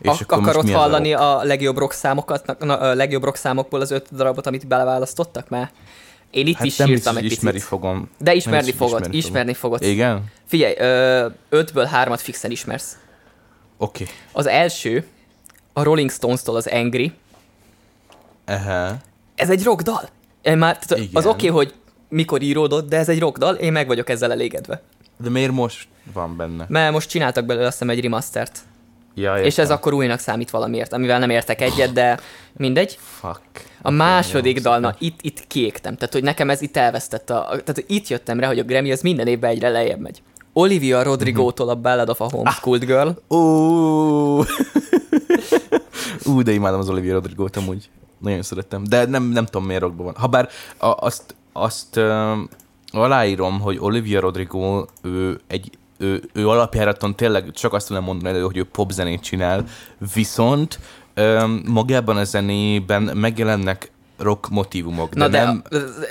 És Ak- akkor akarod hallani a, a legjobb rock számokat, a legjobb rock számokból az öt darabot, amit beleválasztottak már? Én itt hát is írtam egy picit. ismeri fogom. De ismerni fogod, ismerni, ismerni fogod. Igen? Figyelj, ö, ötből hármat fixen ismersz. Oké. Okay. Az első, a Rolling Stones-tól az Angry. Aha. Ez egy rockdal. Én már, tehát az oké, okay, hogy mikor íródott, de ez egy rockdal, én meg vagyok ezzel elégedve. De miért most van benne? Mert most csináltak belőle azt hiszem egy remastert. Ja, és ez akkor újnak számít valamiért, amivel nem értek egyet, de mindegy. Fuck. A második dal, na itt, itt kiégtem. Tehát, hogy nekem ez itt elvesztett a... Tehát, itt jöttem rá, hogy a Grammy az minden évben egyre lejjebb megy. Olivia Rodrigo-tól a Ballad of a Homeschooled ah. Girl. Ó, Ú, de imádom az Olivia Rodrigo-t amúgy. Nagyon szerettem. De nem, nem tudom, miért rockban van. Habár a, azt, azt uh, aláírom, hogy Olivia Rodrigo ő egy ő, ő alapjáraton tényleg csak azt tudom mondani, hogy ő popzenét csinál, viszont ö, magában a zenében megjelennek rock motivumok. Na de, de nem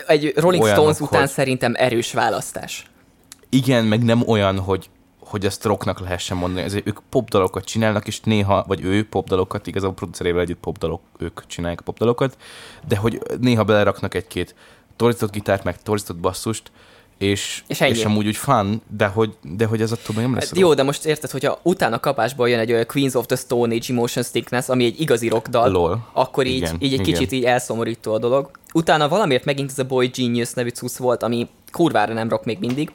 egy Rolling olyanok, Stones után hogy... szerintem erős választás. Igen, meg nem olyan, hogy hogy ezt rocknak lehessen mondani. Ezért ők popdalokat csinálnak, és néha, vagy ő popdalokat, igazából producerével együtt popdalok, ők csinálják a popdalokat, de hogy néha beleraknak egy-két torzított gitárt, meg torzított basszust, és, és, és amúgy úgy fun, de hogy, de hogy ez attól nem lesz hát Jó, de most érted, hogyha utána kapásból jön egy olyan Queens of the Stone Age Emotion Sickness, ami egy igazi rockdal, Lol. akkor így, igen, így egy igen. kicsit így elszomorító a dolog. Utána valamiért megint ez a Boy Genius nevű cusz volt, ami kurvára nem rock még mindig.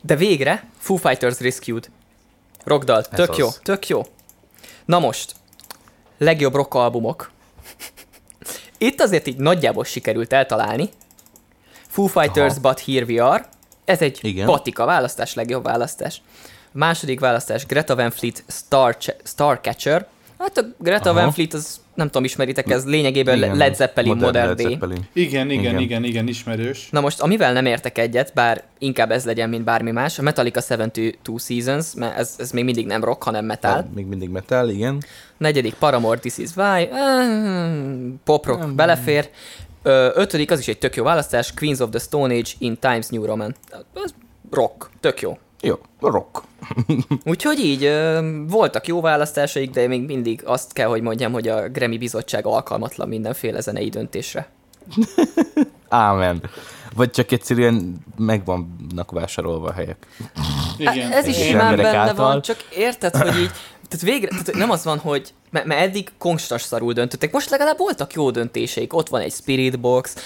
De végre Foo Fighters Rescued. Rockdal. Tök ez jó, az. tök jó. Na most, legjobb rock albumok. Itt azért így nagyjából sikerült eltalálni, Foo Fighters, Aha. But Here We Are. Ez egy Igen. patika választás, legjobb választás. Második választás Greta Van Fleet Star Starcatcher. Hát a Greta Aha. Van Fleet, az nem tudom, ismeritek, ez lényegében igen, Led Zeppelin Modern, Modern Day. Zeppelin. Igen, igen, igen, igen, igen, ismerős. Na most, amivel nem értek egyet, bár inkább ez legyen, mint bármi más, a Metallica 72 Seasons, mert ez, ez még mindig nem rock, hanem metal. Hát, még mindig metal, igen. Negyedik Paramore, This Is Why, pop rock belefér. Ö, ötödik, az is egy tök jó választás, Queens of the Stone Age in Times New Roman. Az rock, tök jó. Jó, rock. Úgyhogy így, voltak jó választásaik, de még mindig azt kell, hogy mondjam, hogy a Grammy bizottság alkalmatlan mindenféle zenei döntésre. Ámen. Vagy csak egyszerűen meg vannak vásárolva a helyek. Igen. Ez is simán benne által. van, csak érted, hogy így tehát végre, tehát nem az van, hogy mert, mert eddig konstas szarul döntöttek, most legalább voltak jó döntéseik, ott van egy Spirit Box,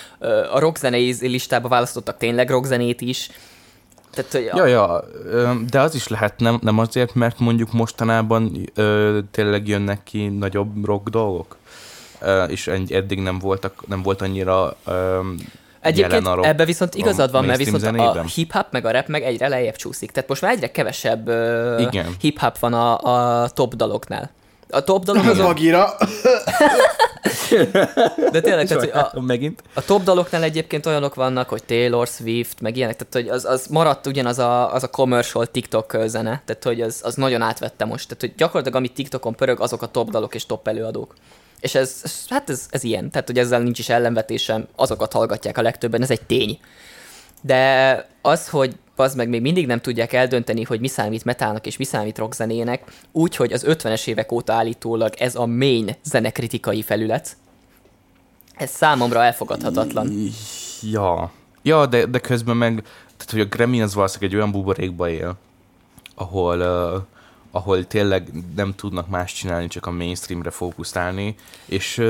a rockzenei listába választottak tényleg rockzenét is, tehát, hogy ja, ja, de az is lehet nem, nem azért, mert mondjuk mostanában ö, tényleg jönnek ki nagyobb rock dolgok, ö, és eddig nem voltak, nem volt annyira ö, Egyébként a rock, ebbe viszont igazad van, mert viszont zenében. a hip-hop meg a rap meg egyre lejjebb csúszik. Tehát most már egyre kevesebb uh, hip-hop van a, a top daloknál. A top dalok... Az Magira. De tényleg, tehát, hogy a, megint. a top daloknál egyébként olyanok vannak, hogy Taylor Swift, meg ilyenek, tehát hogy az, az maradt ugyanaz a, az a commercial TikTok zene, tehát hogy az, az nagyon átvette most. Tehát, hogy gyakorlatilag amit TikTokon pörög, azok a top dalok és top előadók. És ez, hát ez, ez ilyen, tehát hogy ezzel nincs is ellenvetésem, azokat hallgatják a legtöbben, ez egy tény. De az, hogy az meg még mindig nem tudják eldönteni, hogy mi számít metálnak és mi számít rockzenének, úgyhogy az 50-es évek óta állítólag ez a main zenekritikai felület. Ez számomra elfogadhatatlan. Ja, ja de, de közben meg, tehát hogy a Grammy az valószínűleg egy olyan buborékba él, ahol uh, ahol tényleg nem tudnak más csinálni, csak a mainstreamre fókuszálni, és,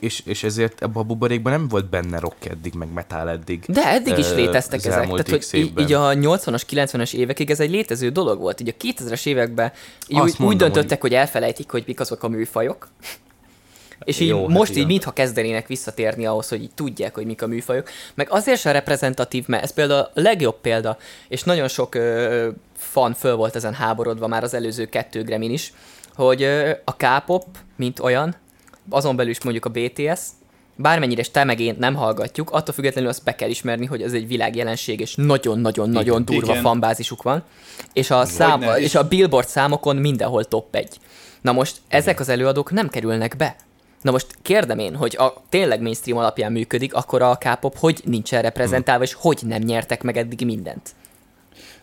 és, és ezért ebben a buborékban nem volt benne rock eddig, meg metal eddig. De eddig is léteztek ezek, tehát hogy így, így a 80-as, 90-es évekig ez egy létező dolog volt, így a 2000-es években így úgy, mondom, úgy döntöttek, hogy... hogy elfelejtik, hogy mik azok a műfajok, és így Jó, hát most hát így mintha kezdenének visszatérni ahhoz, hogy így tudják, hogy mik a műfajok. Meg azért sem reprezentatív, mert ez például a legjobb példa, és nagyon sok ö, fan föl volt ezen háborodva már az előző kettő Gremin is, hogy ö, a K-pop, mint olyan, azon belül is mondjuk a BTS, bármennyire te meg én nem hallgatjuk, attól függetlenül azt be kell ismerni, hogy ez egy világjelenség, és nagyon-nagyon-nagyon durva igen. fanbázisuk van, és a, szám, és a Billboard számokon mindenhol top 1. Na most ezek az előadók nem kerülnek be. Na most kérdem én, hogy a tényleg mainstream alapján működik, akkor a K-pop hogy nincsen reprezentálva, és hogy nem nyertek meg eddig mindent?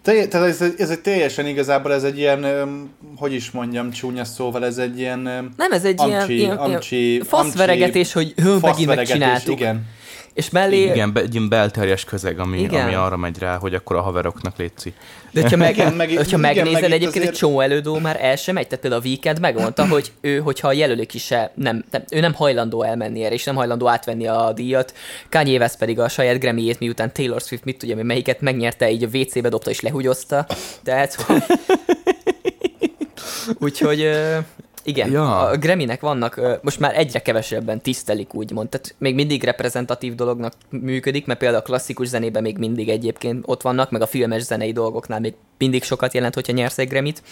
Tehát ez, ez egy teljesen igazából ez egy ilyen, hogy is mondjam csúnya szóval, ez egy ilyen Nem, ez egy amcsi, ilyen, amcsi, ilyen faszveregetés, hogy hő, megint megcsináltuk. Igen. És mellé... Igen, be, egy ilyen belterjes közeg, ami, igen. ami arra megy rá, hogy akkor a haveroknak létszi. De ha, meg, igen, meg, hogyha igen, megnézed, meg egyébként azért... egy csomó elődó már el sem megy. Tehát például a Weekend megmondta, hogy ő, hogyha a jelölők is se, nem, nem, ő nem hajlandó elmenni erre, és nem hajlandó átvenni a díjat. Kanye West pedig a saját grammy miután Taylor Swift, mit tudja, melyiket megnyerte, így a WC-be dobta és lehugyozta. Tehát... Úgyhogy igen, ja. a Grammy-nek vannak, most már egyre kevesebben tisztelik, úgymond. Tehát még mindig reprezentatív dolognak működik, mert például a klasszikus zenében még mindig egyébként ott vannak, meg a filmes zenei dolgoknál még mindig sokat jelent, hogyha nyersz egy Grammy-t.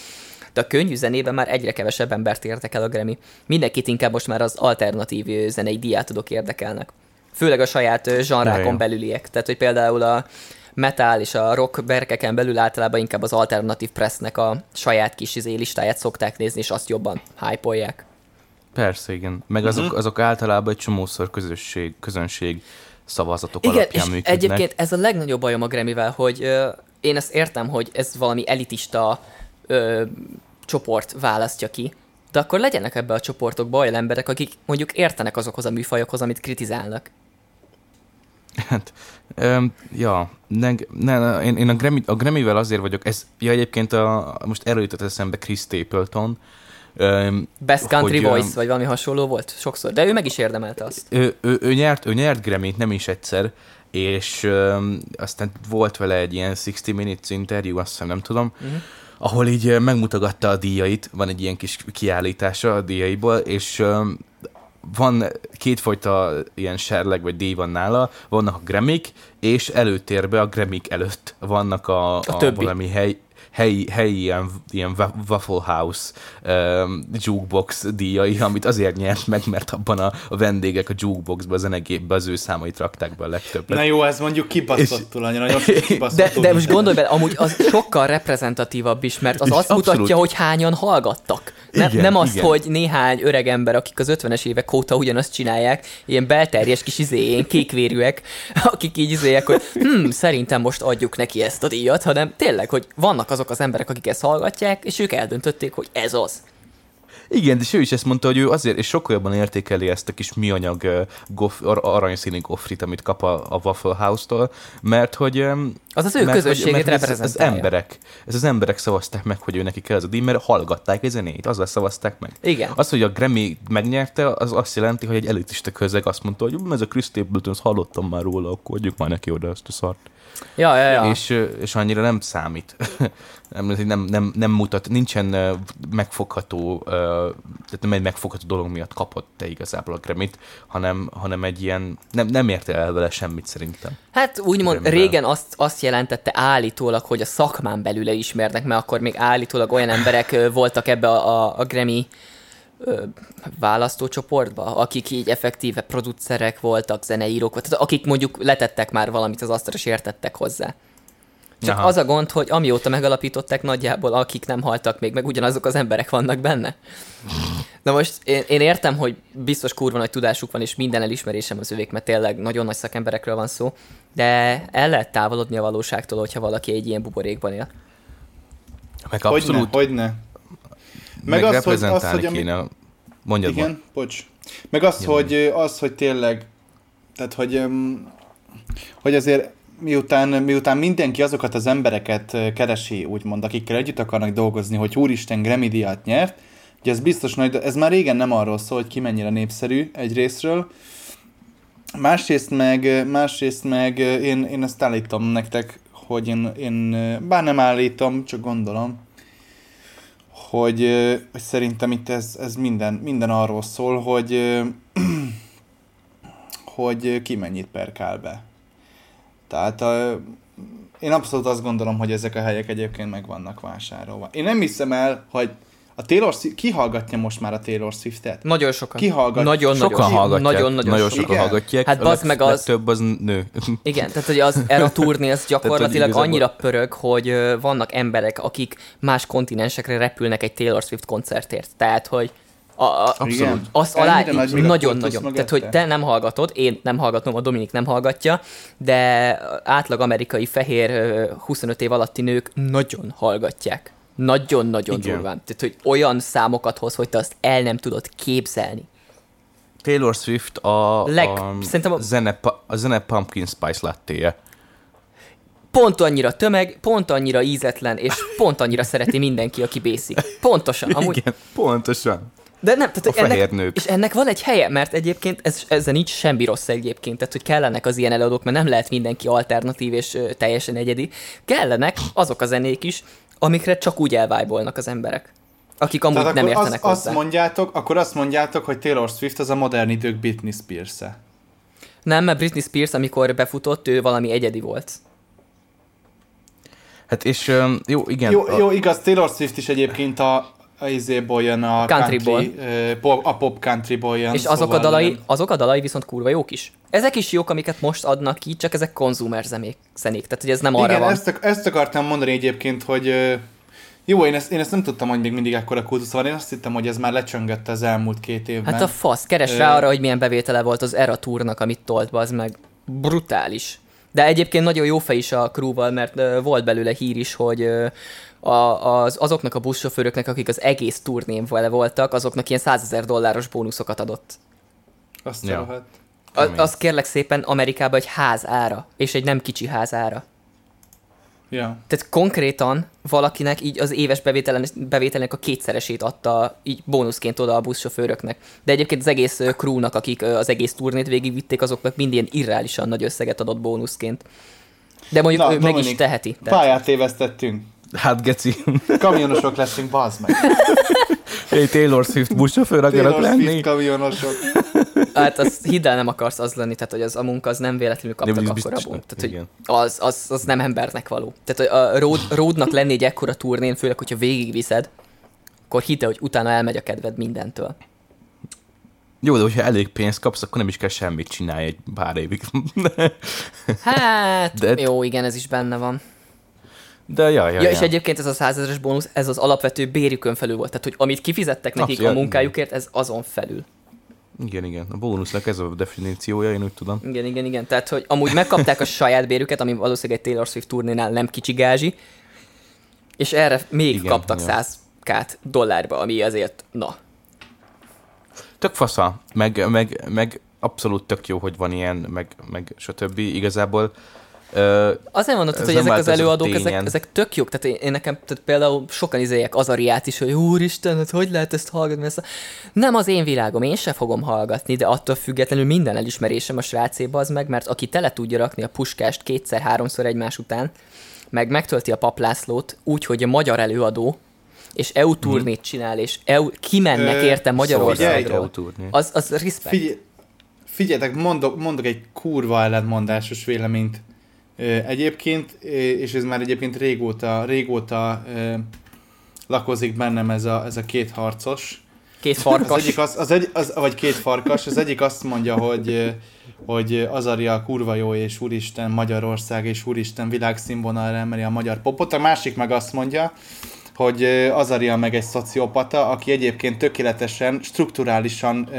De a könnyű zenében már egyre kevesebb embert érdekel a Grammy. Mindenkit inkább most már az alternatív zenei diátodok érdekelnek. Főleg a saját zsanrákon belüliek. Tehát, hogy például a metal és a rock berkeken belül általában inkább az alternatív pressnek a saját kis izé listáját szokták nézni, és azt jobban hype Persze, igen. Meg azok, uh-huh. azok általában egy csomószor közösség, közönség szavazatok igen, alapján és működnek. egyébként ez a legnagyobb bajom a Grammy-vel, hogy ö, én ezt értem, hogy ez valami elitista ö, csoport választja ki, de akkor legyenek ebbe a csoportokba olyan emberek, akik mondjuk értenek azokhoz a műfajokhoz, amit kritizálnak. Hát, um, ja, ne, ne, én, én a, Grammy, a Grammy-vel azért vagyok, ez, ja egyébként a, most erről jutott eszembe Chris Stapleton, Um, Best Country hogy, Voice, um, vagy valami hasonló volt sokszor, de ő meg is érdemelte azt. Ő, ő, ő nyert, ő nyert Grammy-t, nem is egyszer, és um, aztán volt vele egy ilyen 60 Minutes interjú, azt hiszem, nem tudom, uh-huh. ahol így megmutogatta a díjait, van egy ilyen kis kiállítása a díjaiból, és um, van kétfajta ilyen serleg vagy díj van nála, vannak a gremik, és előtérbe a gremik előtt vannak a, a, a valami hely, helyi, helyi ilyen, ilyen Waffle House um, jukebox díjai, amit azért nyert meg, mert abban a, a vendégek a jukeboxba, a zenegépbe az ő számait rakták be a legtöbbet. Na jó, ez mondjuk kibaszottul, és... nagyon de, de most gondolj bele, amúgy az sokkal reprezentatívabb is, mert az és azt abszolút. mutatja, hogy hányan hallgattak. Ne, igen, nem azt, igen. hogy néhány öreg ember, akik az 50-es évek óta ugyanazt csinálják, ilyen belterjes kis izé, ilyen kékvérűek, akik így izélyek, hogy hm, szerintem most adjuk neki ezt a díjat, hanem tényleg, hogy vannak azok az emberek, akik ezt hallgatják, és ők eldöntötték, hogy ez az. Igen, de ő is ezt mondta, hogy ő azért, és sokkal jobban értékeli ezt a kis műanyag uh, gof, ar- aranyszínű gofrit, amit kap a, a Waffle House-tól, mert hogy... Az az ő mert, közösségét mert ez, az emberek, ez az emberek szavazták meg, hogy ő neki kell ez a díj, mert hallgatták a zenét, azzal szavazták meg. Igen. Az, hogy a Grammy megnyerte, az azt jelenti, hogy egy elitista közeg azt mondta, hogy hm, ez a Chris Stapleton, hallottam már róla, akkor adjuk már neki oda ezt a szart. Ja, ja, ja. És, és annyira nem számít. nem, nem, nem, nem mutat, nincsen megfogható, tehát nem egy megfogható dolog miatt kapott te igazából a Grammy-t, hanem, hanem egy ilyen, nem, nem érte el vele semmit szerintem. Hát úgymond régen azt, azt jelentette állítólag, hogy a szakmán belül ismernek, mert akkor még állítólag olyan emberek voltak ebbe a, a, a Grammy választócsoportba, akik így effektíve producerek voltak, zeneírók, tehát akik mondjuk letettek már valamit az asztalra, és értettek hozzá. Csak Aha. az a gond, hogy amióta megalapították nagyjából, akik nem haltak még, meg ugyanazok az emberek vannak benne. Na most én, én értem, hogy biztos kurva nagy tudásuk van, és minden elismerésem az övék, mert tényleg nagyon nagy szakemberekről van szó, de el lehet távolodni a valóságtól, hogyha valaki egy ilyen buborékban él. Meg abszolút... Hogyne, hogyne. Meg, meg az, hogy, az, hogy ami... kéne. Mondjad Igen, van. bocs. Meg az, hogy, az, hogy tényleg, tehát, hogy, hogy azért miután, miután mindenki azokat az embereket keresi, úgymond, akikkel együtt akarnak dolgozni, hogy úristen Grammy díjat nyert, ugye ez biztos nagy, ez már régen nem arról szól, hogy ki mennyire népszerű egy részről, másrészt meg, másrészt meg én, én ezt állítom nektek, hogy én, én bár nem állítom, csak gondolom, hogy, hogy szerintem itt ez, ez minden, minden arról szól, hogy, hogy ki mennyit perkál be. Tehát a, én abszolút azt gondolom, hogy ezek a helyek egyébként meg vannak vásárolva. Én nem hiszem el, hogy a Taylor Swift, ki hallgatja most már a Taylor Swift-et? Nagyon sokan. Ki hallgat... Nagyon, sokan nagyon, hallgatják. Nagyon, nagyon, nagyon sokan Igen. hallgatják. Hát az meg az... több az nő. Igen, tehát hogy az Era turné az gyakorlatilag tehát, annyira pörög, hogy vannak emberek, akik más kontinensekre repülnek egy Taylor Swift koncertért. Tehát, hogy a, a, Abszolút. Azt alá, nagyon-nagyon. Tehát, hogy te nem hallgatod, én nem hallgatom, a Dominik nem hallgatja, de átlag amerikai fehér 25 év alatti nők nagyon hallgatják. Nagyon-nagyon durván. Tehát, hogy olyan számokat hoz, hogy te azt el nem tudod képzelni. Taylor Swift a, Leg, a, szerintem a, zene, a zene Pumpkin Spice latte Pont annyira tömeg, pont annyira ízetlen, és pont annyira szereti mindenki, aki bészik. Pontosan. Amúgy... Igen, pontosan. De nem, tehát a ennek, nők. És ennek van egy helye, mert egyébként ez, ezzel nincs semmi rossz egyébként, tehát hogy kellenek az ilyen előadók, mert nem lehet mindenki alternatív és ö, teljesen egyedi. Kellenek azok a zenék is, amikre csak úgy elvájbolnak az emberek. Akik amúgy Tehát nem értenek az, hozzá. Azt mondjátok, akkor azt mondjátok, hogy Taylor Swift az a modern idők Britney Spears-e. Nem, mert Britney Spears, amikor befutott, ő valami egyedi volt. Hát és jó, igen. Jó, jó igaz, Taylor Swift is egyébként a, a izéból jön a countryból. Country, a pop countryból jön. És azok, a szóval dalai, azok a dalai viszont kurva jók is. Ezek is jók, amiket most adnak ki, csak ezek konzumer zenék, zenék tehát hogy ez nem arra Igen, van. Ezt, ezt akartam mondani egyébként, hogy jó, én ezt, én ezt nem tudtam, hogy még mindig ekkora kultusz van, én azt hittem, hogy ez már lecsöngött az elmúlt két évben. Hát a fasz, keres rá arra, hogy milyen bevétele volt az Era Tournak, amit tolt, az meg brutális. De egyébként nagyon jó fej is a crewval, mert uh, volt belőle hír is, hogy uh, a, az, azoknak a buszsofőröknek, akik az egész turnén vele voltak, azoknak ilyen 100 ezer dolláros bónuszokat adott. Azt ja. A, az kérlek szépen Amerikában egy ház ára, és egy nem kicsi ház ára. Ja. Tehát konkrétan valakinek így az éves bevételnek a kétszeresét adta így bónuszként oda a buszsofőröknek. De egyébként az egész crewnak, akik az egész turnét végigvitték, azoknak mind ilyen irreálisan nagy összeget adott bónuszként. De mondjuk Na, ő Dominik, meg is teheti. Tehát... Pályát tévesztettünk. Hát geci. Kamionosok leszünk, bazd meg. Egy Taylor Swift buszsofőr akarok lenni. Taylor Swift kamionosok. Hát az hidd el, nem akarsz az lenni, tehát hogy az a munka az nem véletlenül kaptak akkor a bunt. Tehát, hogy az, az, az, nem embernek való. Tehát a road, roadnak lenni egy ekkora turnén, főleg, hogyha végigviszed, akkor hidd hogy utána elmegy a kedved mindentől. Jó, de hogyha elég pénzt kapsz, akkor nem is kell semmit csinálni egy pár évig. hát, de... jó, igen, ez is benne van. De ja, ja, ja, ja. és egyébként ez a százezeres bónusz, ez az alapvető bérükön felül volt. Tehát, hogy amit kifizettek nekik Abszolút, a munkájukért, ez azon felül. Igen, igen. A bónusznak ez a definíciója, én úgy tudom. Igen, igen, igen. Tehát, hogy amúgy megkapták a saját bérüket, ami valószínűleg egy Taylor Swift turnénál nem kicsi gázsi, és erre még igen, kaptak 100 kát dollárba, ami azért, na. tök fasza, meg, meg, meg abszolút tök jó, hogy van ilyen, meg, meg stb. Igazából Ö, Azért mondod, hogy ezek az előadók, ezek, ezek tök jók. Tehát én, én nekem tehát például sokan izélyek Azariát is, hogy úristen, hát hogy lehet ezt hallgatni? Ezt a... Nem az én világom, én se fogom hallgatni, de attól függetlenül minden elismerésem a srácéba az meg, mert aki tele tudja rakni a puskást kétszer-háromszor egymás után, meg megtölti a paplászlót úgy, hogy a magyar előadó, és EU turnét hmm. csinál, és EU, kimennek érte Magyarországról. Szóval az, az respect. Figyelj, figyeljetek, mondok, mondok egy kurva ellentmondásos véleményt Egyébként, és ez már egyébként régóta, régóta lakozik bennem ez a, ez a két harcos. Két farkas. Az egyik az, az egy, az, vagy két farkas. Az egyik azt mondja, hogy, hogy Azaria kurva jó, és úristen Magyarország, és úristen világszínvonalra emeli a magyar popot. A másik meg azt mondja, hogy Azaria meg egy szociopata, aki egyébként tökéletesen, strukturálisan,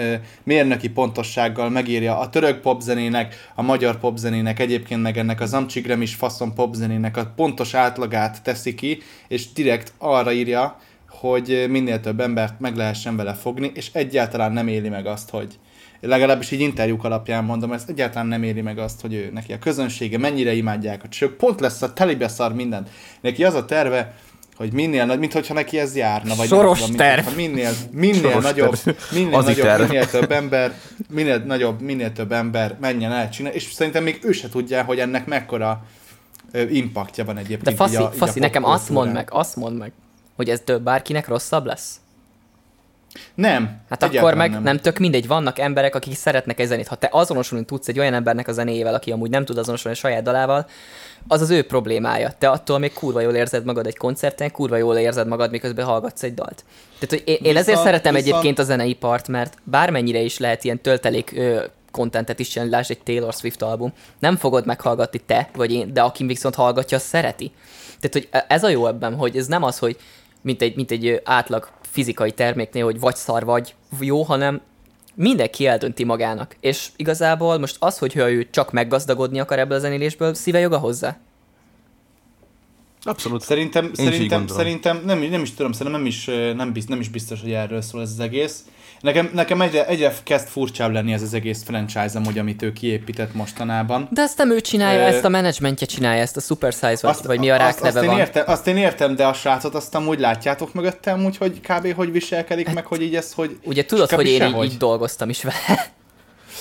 mérnöki pontossággal megírja a török popzenének, a magyar popzenének, egyébként meg ennek az Amcsigrem is faszon popzenének a pontos átlagát teszi ki, és direkt arra írja, hogy minél több embert meg lehessen vele fogni, és egyáltalán nem éli meg azt, hogy legalábbis így interjúk alapján mondom, ezt egyáltalán nem éri meg azt, hogy ő neki a közönsége mennyire imádják, hogy pont lesz a telibeszar mindent. Neki az a terve, hogy minél nagy, mint hogyha neki ez járna, vagy Soros nem terv. minél, minél Soros nagyobb, terv. minél Az nagyobb, terv. minél több ember, minél nagyobb, minél több ember menjen el csinálni, és szerintem még ő se tudja, hogy ennek mekkora impaktja van egyébként. De faszi, így a, faszi így a nekem azt mondd meg, azt mondd meg, hogy ez több bárkinek rosszabb lesz? Nem. Hát akkor meg nem. nem tök mindegy, vannak emberek, akik szeretnek egy zenét. Ha te azonosulni tudsz egy olyan embernek a zenéjével, aki amúgy nem tud azonosulni a saját dalával, az az ő problémája. Te attól még kurva jól érzed magad egy koncerten, kurva jól érzed magad, miközben hallgatsz egy dalt. Tehát, hogy én, én ezért szeretem viszont... egyébként a zeneipart, mert bármennyire is lehet ilyen töltelék ö, kontentet is csinálni, lásd egy Taylor Swift album, nem fogod meghallgatni te, vagy én, de aki viszont hallgatja, az szereti. Tehát, hogy ez a jó ebben, hogy ez nem az, hogy mint egy, mint egy átlag fizikai terméknél, hogy vagy szar vagy jó, hanem mindenki eldönti magának. És igazából most az, hogy ő csak meggazdagodni akar ebből a zenélésből, szíve joga hozzá. Abszolút. Szerintem, Én szerintem, szerintem nem, nem is tudom, szerintem nem is, nem, biztos, nem is biztos, hogy erről szól ez az egész. Nekem, nekem egyre, egyre kezd furcsább lenni ez az egész franchise hogy amit ő kiépített mostanában. De ezt nem ő csinálja, uh, ezt a menedzsmentje csinálja, ezt a Super Size, vagy, azt, vagy mi a rák azt, neve azt van. Én értem, azt én értem, de a srácot azt amúgy látjátok mögöttem, úgy, hogy kb. hogy viselkedik, hát, meg hogy így ez, hogy... Ugye tudod, hogy én így, így, dolgoztam is vele.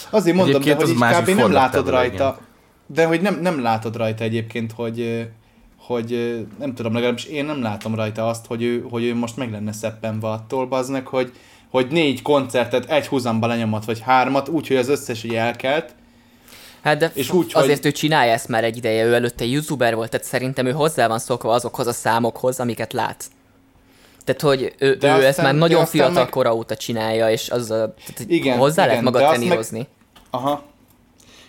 Azért mondom, de hogy így kb. nem látod rajta, de hogy nem, nem látod rajta egyébként, hogy hogy nem tudom, legalábbis én nem látom rajta azt, hogy ő, hogy ő most meg lenne szeppenve attól, baznek, hogy, hogy négy koncertet egy húzamba lenyomott, vagy hármat, úgyhogy az összes így elkelt. Hát de és úgy, azért hogy... ő csinálja ezt már egy ideje, ő előtte youtuber volt, tehát szerintem ő hozzá van szokva azokhoz a számokhoz, amiket lát. Tehát, hogy ő, de ő aztán, ezt már nagyon fiatal meg... kora óta csinálja, és az a, tehát, igen, hozzá igen, lehet magad trenírozni. Meg... Aha,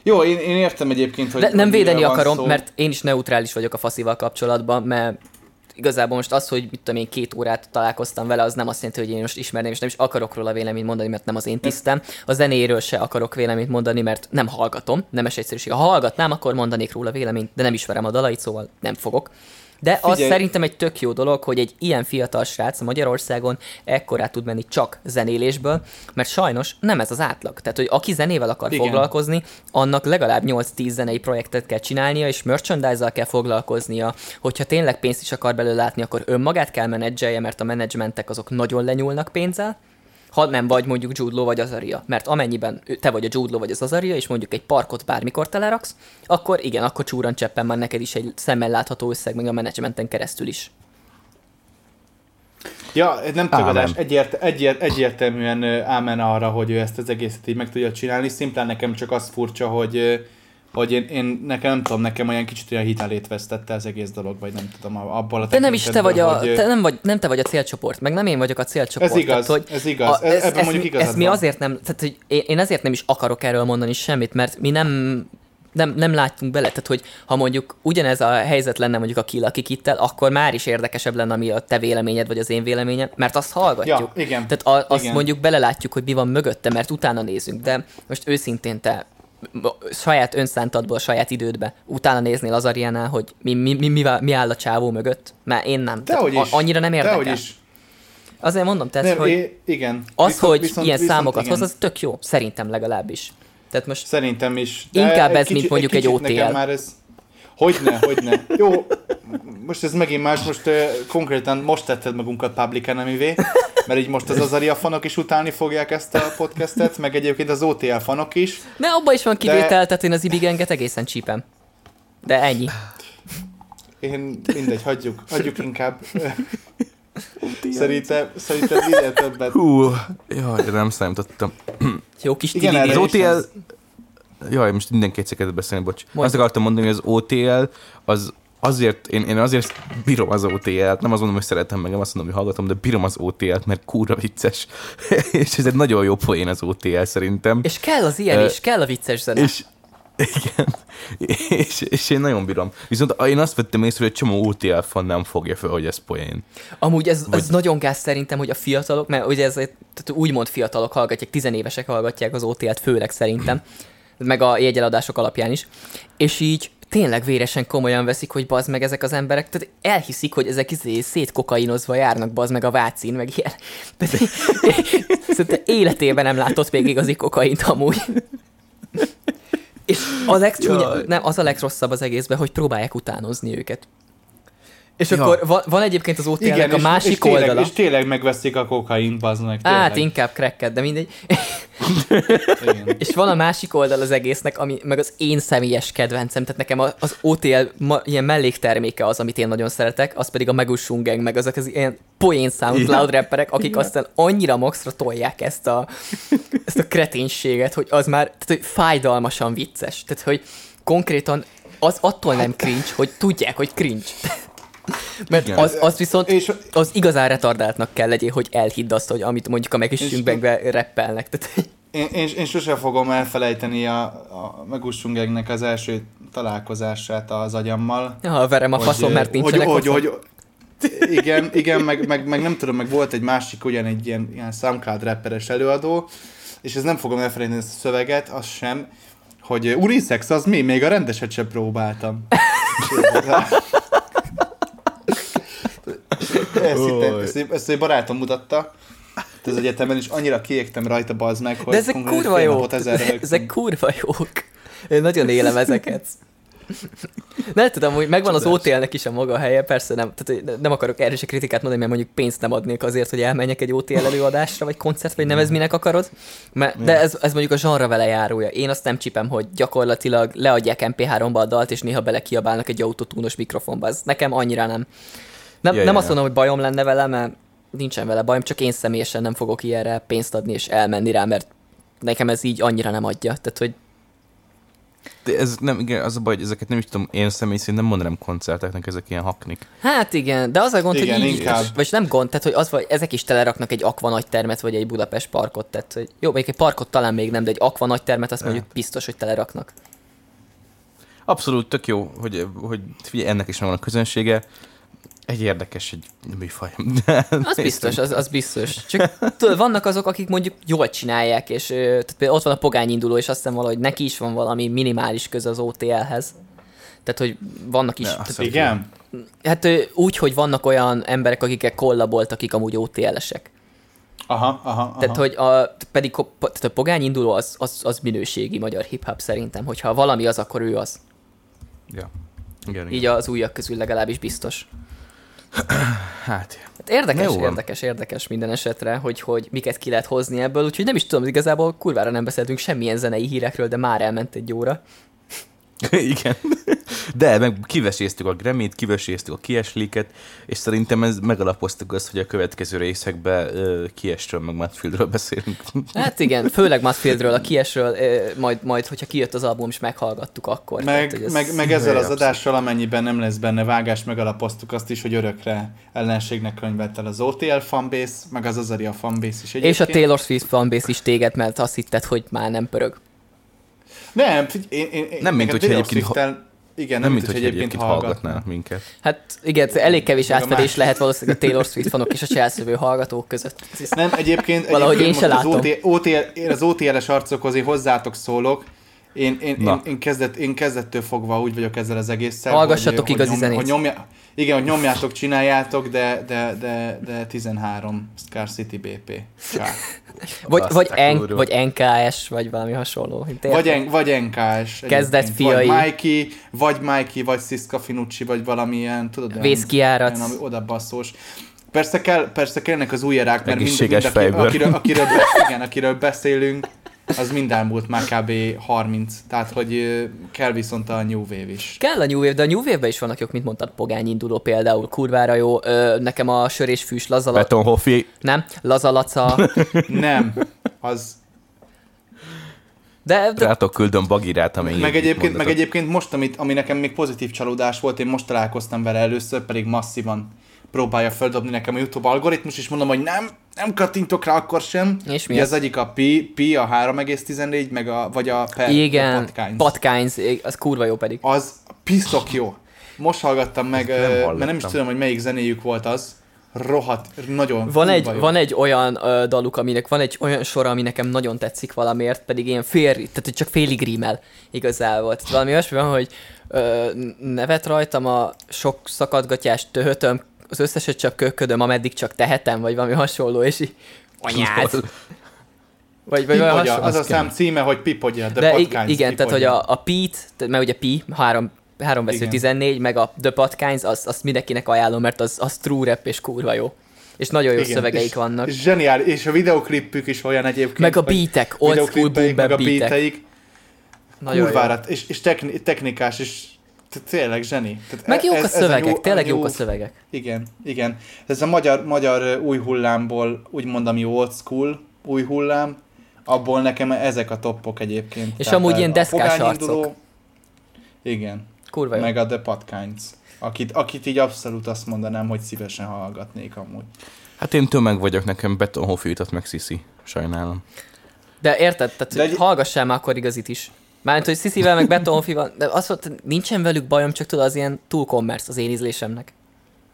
jó, én, én értem egyébként, hogy... De nem védeni akarom, szó. mert én is neutrális vagyok a faszival kapcsolatban, mert igazából most az, hogy mit tudom én, két órát találkoztam vele, az nem azt jelenti, hogy én most ismerném, és nem is akarok róla véleményt mondani, mert nem az én tisztem. A zenéről se akarok véleményt mondani, mert nem hallgatom, nem egyszerűség. Ha hallgatnám, akkor mondanék róla véleményt, de nem ismerem a dalait, szóval nem fogok. De Figyelj. az szerintem egy tök jó dolog, hogy egy ilyen fiatal srác Magyarországon ekkorát tud menni csak zenélésből, mert sajnos nem ez az átlag. Tehát, hogy aki zenével akar Igen. foglalkozni, annak legalább 8-10 zenei projektet kell csinálnia, és merchandise-zal kell foglalkoznia. Hogyha tényleg pénzt is akar belőle látni, akkor önmagát kell menedzselje, mert a menedzsmentek azok nagyon lenyúlnak pénzzel ha nem vagy mondjuk Jude Law vagy Azaria. Mert amennyiben te vagy a Jude Law vagy az Azaria, és mondjuk egy parkot bármikor teleraksz, akkor igen, akkor csúran cseppen már neked is egy szemmel látható összeg, meg a menedzsmenten keresztül is. Ja, nem tagadás, egyért, egyért, egyértelműen ámen arra, hogy ő ezt az egészet így meg tudja csinálni. Szimplán nekem csak az furcsa, hogy hogy én, én nekem nem tudom, nekem olyan kicsit olyan hitelét vesztette az egész dolog, vagy nem tudom, abból a Te nem is te vagy a, hogy... te nem vagy, nem te vagy a célcsoport, meg nem én vagyok a célcsoport. Ez igaz, tehát, hogy ez igaz, a, ez, ebben mondjuk igazad Ezt mi azért nem, tehát hogy én ezért nem is akarok erről mondani semmit, mert mi nem nem, nem láttunk bele, tehát hogy ha mondjuk ugyanez a helyzet lenne mondjuk a Kill akik itt akkor már is érdekesebb lenne, ami a te véleményed, vagy az én véleményem, mert azt hallgatjuk. Ja, igen. Tehát a, azt igen. mondjuk belelátjuk, hogy mi van mögötte, mert utána nézünk, de most őszintén te saját önszántadból, saját idődbe utána néznél az Ariánál, hogy mi, mi, mi, mi, mi áll a csávó mögött? Mert én nem. Dehogy is. Annyira nem érdekel. Dehogy is. Azért mondom, tehát, Nem, hogy é, igen. az, viszont, hogy viszont, ilyen viszont, számokat igen. hoz, az tök jó. Szerintem legalábbis. Tehát most Szerintem is. De inkább ez, kicsi, mint mondjuk egy, egy OTL. Már ez, hogyne, hogyne. Jó, most ez megint más, most uh, konkrétan most tetted magunkat public enemy mert így most az Azaria fanok is utálni fogják ezt a podcastet, meg egyébként az OTL fanok is. Ne, abban is van kivétel, de... tehát én az ibigenget egészen csípem. De ennyi. Én mindegy, hagyjuk, hagyjuk inkább. szerintem, szerintem minél többet. Hú, jaj, nem számítottam. Jó kis Igen, az OTL... Jaj, most mindenki egyszer beszélni, bocs. Mondj. Azt akartam mondani, hogy az OTL az azért, én, én azért bírom az OTL-t, nem azt mondom, hogy szeretem meg, nem azt mondom, hogy hallgatom, de bírom az OTL-t, mert kúra vicces. és ez egy nagyon jó poén az OTL szerintem. És kell az ilyen uh, is, kell a vicces zene. És, igen, és, és én nagyon bírom. Viszont én azt vettem észre, hogy egy csomó OTL fan nem fogja fel, hogy ez poén. Amúgy ez, Vagy... ez nagyon gáz szerintem, hogy a fiatalok, mert ugye ez tehát úgymond fiatalok hallgatják, tizenévesek hallgatják az OTL-t főleg szerintem, meg a jegyeladások alapján is, és így tényleg véresen komolyan veszik, hogy bazd meg ezek az emberek, tehát elhiszik, hogy ezek izé szétkokainozva járnak bazd meg a vácin, meg ilyen. Tehát, életében nem látott még igazi kokaint amúgy. És a legcsúnya, nem, az a legrosszabb az egészben, hogy próbálják utánozni őket. És ja. akkor van, van egyébként az OTL-nek a másik és tényleg, oldala. És tényleg megveszik a kokain. Tényleg. Hát inkább cracket, de mindegy. és van a másik oldal az egésznek, ami meg az én személyes kedvencem, tehát nekem az OTL ma, ilyen mellékterméke az, amit én nagyon szeretek, az pedig a Megushung Gang, meg azok az ilyen poén SoundCloud rapperek, akik Igen. aztán annyira maxra tolják ezt a, ezt a kreténséget, hogy az már tehát, hogy fájdalmasan vicces. Tehát, hogy konkrétan az attól nem cringe, hogy tudják, hogy cringe. Mert az, az viszont és, az igazán retardáltnak kell legyél, hogy elhidd azt, hogy amit mondjuk a megisünkbe reppelnek. Tehát... Én, én, én sose fogom elfelejteni a, a megussungegnek az első találkozását az agyammal. Ja, verem a hogy, faszom, mert nincsenek hogy, hogy, hogy, igen, igen meg, meg, meg, nem tudom, meg volt egy másik ugyan egy ilyen, ilyen SoundCloud rapperes előadó, és ez nem fogom elfelejteni ezt a szöveget, az sem, hogy unisex az mi? Még a rendeset sem próbáltam. ezt, hittem, ezt, ezt egy barátom mutatta, az egyetemen, és annyira kiégtem rajta, bazd meg, hogy De ezek kurva jók. Ezek kurva jók. Én nagyon élem ezeket. Nem tudom, hogy megvan az OTL-nek is a maga helye, persze nem, tehát nem akarok erre se kritikát mondani, mert mondjuk pénzt nem adnék azért, hogy elmenjek egy OTL előadásra, vagy koncert, vagy nevez minek akarod. Mert, de ez, ez mondjuk a zsanra vele járója. Én azt nem csipem, hogy gyakorlatilag leadják MP3-ba a dalt, és néha belekiabálnak egy autotúnos mikrofonba. Ez nekem annyira nem. Nem, ja, nem ja, azt mondom, hogy bajom lenne vele, mert nincsen vele bajom, csak én személyesen nem fogok ilyenre pénzt adni és elmenni rá, mert nekem ez így annyira nem adja. Tehát, hogy de ez nem, igen, az a baj, hogy ezeket nem is tudom, én személy szerint nem mondanám koncerteknek, ezek ilyen haknik. Hát igen, de az a gond, igen, hogy így, inkább. vagy nem gond, tehát hogy az, vagy ezek is teleraknak egy akva nagy termet, vagy egy Budapest parkot, tehát hogy jó, még egy parkot talán még nem, de egy akva nagy termet, azt mondjuk biztos, hogy teleraknak. Abszolút tök jó, hogy, hogy figyelj, ennek is van a közönsége, egy érdekes egy műfaj. az biztos, az, az biztos. Csak tudod, vannak azok, akik mondjuk jól csinálják, és tehát például ott van a pogány induló, és azt hiszem valahogy neki is van valami minimális köze az OTL-hez. Tehát, hogy vannak is... Ja, tehát, igen? Hát úgy, hogy vannak olyan emberek, akikkel kollabolt, akik amúgy OTL-esek. Aha, aha, aha. Tehát, hogy a, pedig tehát a pogány induló az, az, az minőségi magyar hip-hop szerintem, hogyha valami az, akkor ő az. Ja. Igen, Így igen. az újak közül legalábbis biztos. Hát, hát érdekes, jó érdekes, érdekes minden esetre, hogy, hogy miket ki lehet hozni ebből, úgyhogy nem is tudom, igazából kurvára nem beszéltünk semmilyen zenei hírekről, de már elment egy óra. Igen. De meg kiveséztük a Grammy-t, kiveséztük a kiesliket, és szerintem ez megalapoztuk azt, hogy a következő részekben uh, kiesről meg Mattfieldről beszélünk. Hát igen, főleg Mattfieldről, a kiesről, uh, majd, majd, hogyha kijött az album, és meghallgattuk akkor. Meg, tehát, ez meg, meg ezzel az adással, amennyiben nem lesz benne vágás, megalapoztuk azt is, hogy örökre ellenségnek könyvett el az OTL fanbase, meg az Azaria fanbase is egyébként. És a Taylor Swift fanbase is téged, mert azt hitted, hogy már nem pörög. Nem, én, én, nem mint hogy egyébként... Ha... Igen, nem, nem mint, hogy egyébként, egyébként hallgatnál minket. Hát igen, elég kevés átfedés lehet valószínűleg a Taylor Swift fanok és a Chelsea hallgatók között. Nem, egyébként, Valahogy egyébként én se látom. Az, OTL, OTL, én az OTL-es arcokhoz én hozzátok szólok. Én, én, én, én, kezdett, én kezdettől fogva úgy vagyok ezzel az egésszel. Hallgassatok hogy, igazi hogy, nyom, hogy nyomja, Igen, hogy nyomjátok, csináljátok, de, de, de, de 13 Scar City BP. vagy, vagy, N, vagy NKS, vagy valami hasonló. Vagy, en, vagy NKS. Kezdett fiai. Vagy Mikey, vagy Mikey, vagy Siska Finucci, vagy valamilyen, tudod, Vészkiárat. Oda basszós. Persze, kell, persze kellnek az új erák, mert mind, mind, aki, akiről, akiről, igen, akiről beszélünk, az mind elmúlt már kb. 30, tehát hogy kell viszont a New Wave is. Kell a New Wave, de a New Wave-ben is vannak jók, mint mondtad, Pogány induló például, kurvára jó, ö, nekem a sör és fűs lazalaca. Beton Hoffi. Nem, lazalaca. nem, az de, de... Rátok küldöm bagirát, amíg meg egyébként, meg egyébként most, amit, ami nekem még pozitív csalódás volt, én most találkoztam vele először, pedig masszívan próbálja feldobni nekem a YouTube algoritmus, és mondom, hogy nem, nem kattintok rá akkor sem. És mi az? az egyik a Pi, Pi a 3,14, meg a, vagy a per, Igen, a Patkines, az kurva jó pedig. Az piszok jó. Most hallgattam meg, nem mert nem is tudom, hogy melyik zenéjük volt az, rohadt, nagyon van egy, jó. van egy olyan uh, daluk, aminek van egy olyan sor, ami nekem nagyon tetszik valamiért, pedig ilyen fél, tehát csak félig rímel igazából. Tehát valami olyasmi van, hogy uh, nevet rajtam a sok szakadgatyás töhötöm, az összeset csak köködöm, ameddig csak tehetem, vagy valami hasonló, és így anyád. Vagy, vagy olyan hasonló. Az a szám címe, hogy Pipogya, The De igen, Pipogya. tehát hogy a, a Pete, mert ugye Pi, három, három vesző 14, meg a The Podkines, azt, azt mindenkinek ajánlom, mert az, az true rap és kurva jó. És nagyon jó Igen, szövegeik és, vannak. És zseniál, és a videoklipük is olyan egyébként. Meg a beatek, old school boom meg a beatek. Nagyon Kurvárat, és, és technikás, és tényleg zseni. Tehát Meg jók ez, a szövegek, ez a tényleg jók a szövegek. Igen, igen. Ez a magyar, magyar új hullámból, úgymond ami old school új hullám, abból nekem ezek a toppok egyébként. És Tehát amúgy ilyen deszkás arcok. Igen. Kurva jó. Meg a The Podkinds. Akit, akit így abszolút azt mondanám, hogy szívesen hallgatnék amúgy. Hát én tömeg vagyok, nekem Betonhoff jutott meg Sisi. Sajnálom. De érted, tehát De egy... hallgassál már akkor igazit is. Mármint, hogy Sziszivel meg Betonfi van, de azt mondta, nincsen velük bajom, csak tudod, az ilyen túl commerce az én ízlésemnek.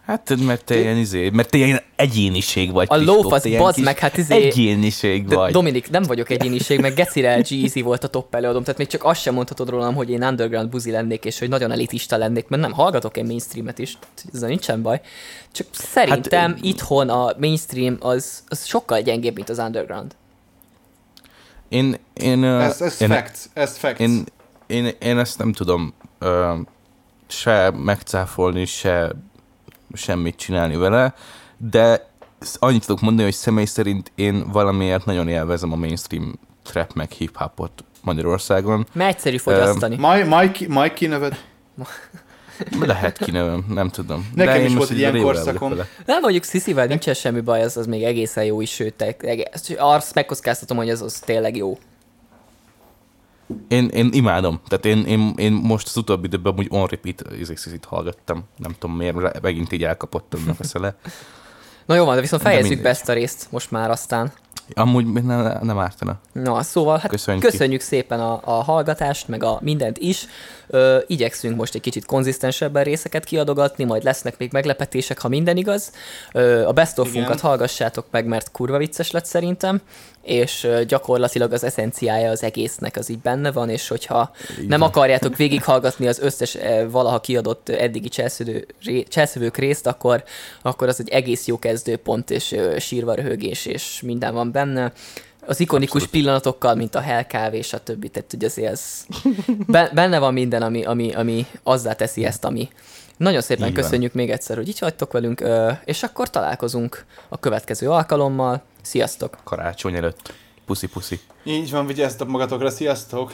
Hát, mert te ilyen, izé, mert te ilyen egyéniség vagy. A lóf az bazd meg, hát izé... Egyéniség de vagy. Dominik, nem vagyok egyéniség, meg Gecire G volt a top előadom, tehát még csak azt sem mondhatod rólam, hogy én underground buzi lennék, és hogy nagyon elitista lennék, mert nem, hallgatok én mainstreamet is, ez nincsen baj. Csak szerintem hát, itthon a mainstream az, az sokkal gyengébb, mint az underground. Én, én, ez, ez én, facts, ez facts. Én, én, én ezt nem tudom uh, se megcáfolni, se semmit csinálni vele, de annyit tudok mondani, hogy személy szerint én valamiért nagyon élvezem a mainstream trap meg hip-hopot Magyarországon. Mert egyszerű fogyasztani. Uh, Mike, Mike kineved? Lehet kinevem, nem tudom. Nekem De is volt egy ilyen korszakom. Nem mondjuk Sziszivel nincsen semmi baj, az, az még egészen jó is, sőt, azt megkockáztatom, hogy ez az tényleg jó. Én, én imádom. Tehát én, én, én most az utóbbi időben úgy on repeat Szizit hallgattam. Nem tudom miért, megint így elkapott a szele. Na jó van, de viszont fejezzük be ezt a részt most már aztán. Amúgy nem, nem ártana. Na, szóval hát köszönjük, köszönjük szépen a, a hallgatást, meg a mindent is. Ö, igyekszünk most egy kicsit konzisztensebben részeket kiadogatni, majd lesznek még meglepetések, ha minden igaz. Ö, a best of hallgassátok meg, mert kurva vicces lett szerintem és gyakorlatilag az eszenciája az egésznek az így benne van, és hogyha Igen. nem akarjátok végighallgatni az összes valaha kiadott eddigi cselszövők részt, akkor, akkor az egy egész jó kezdőpont, és sírva röhögés, és minden van benne. Az ikonikus Abszolút. pillanatokkal, mint a hellkávé, és a többi, tehát ugye azért ez benne van minden, ami, ami, ami azzá teszi ezt, ami, nagyon szépen így köszönjük van. még egyszer, hogy így vagytok velünk, és akkor találkozunk a következő alkalommal. Sziasztok! Karácsony előtt. Puszi-puszi. Így van, vigyázzatok magatokra, sziasztok!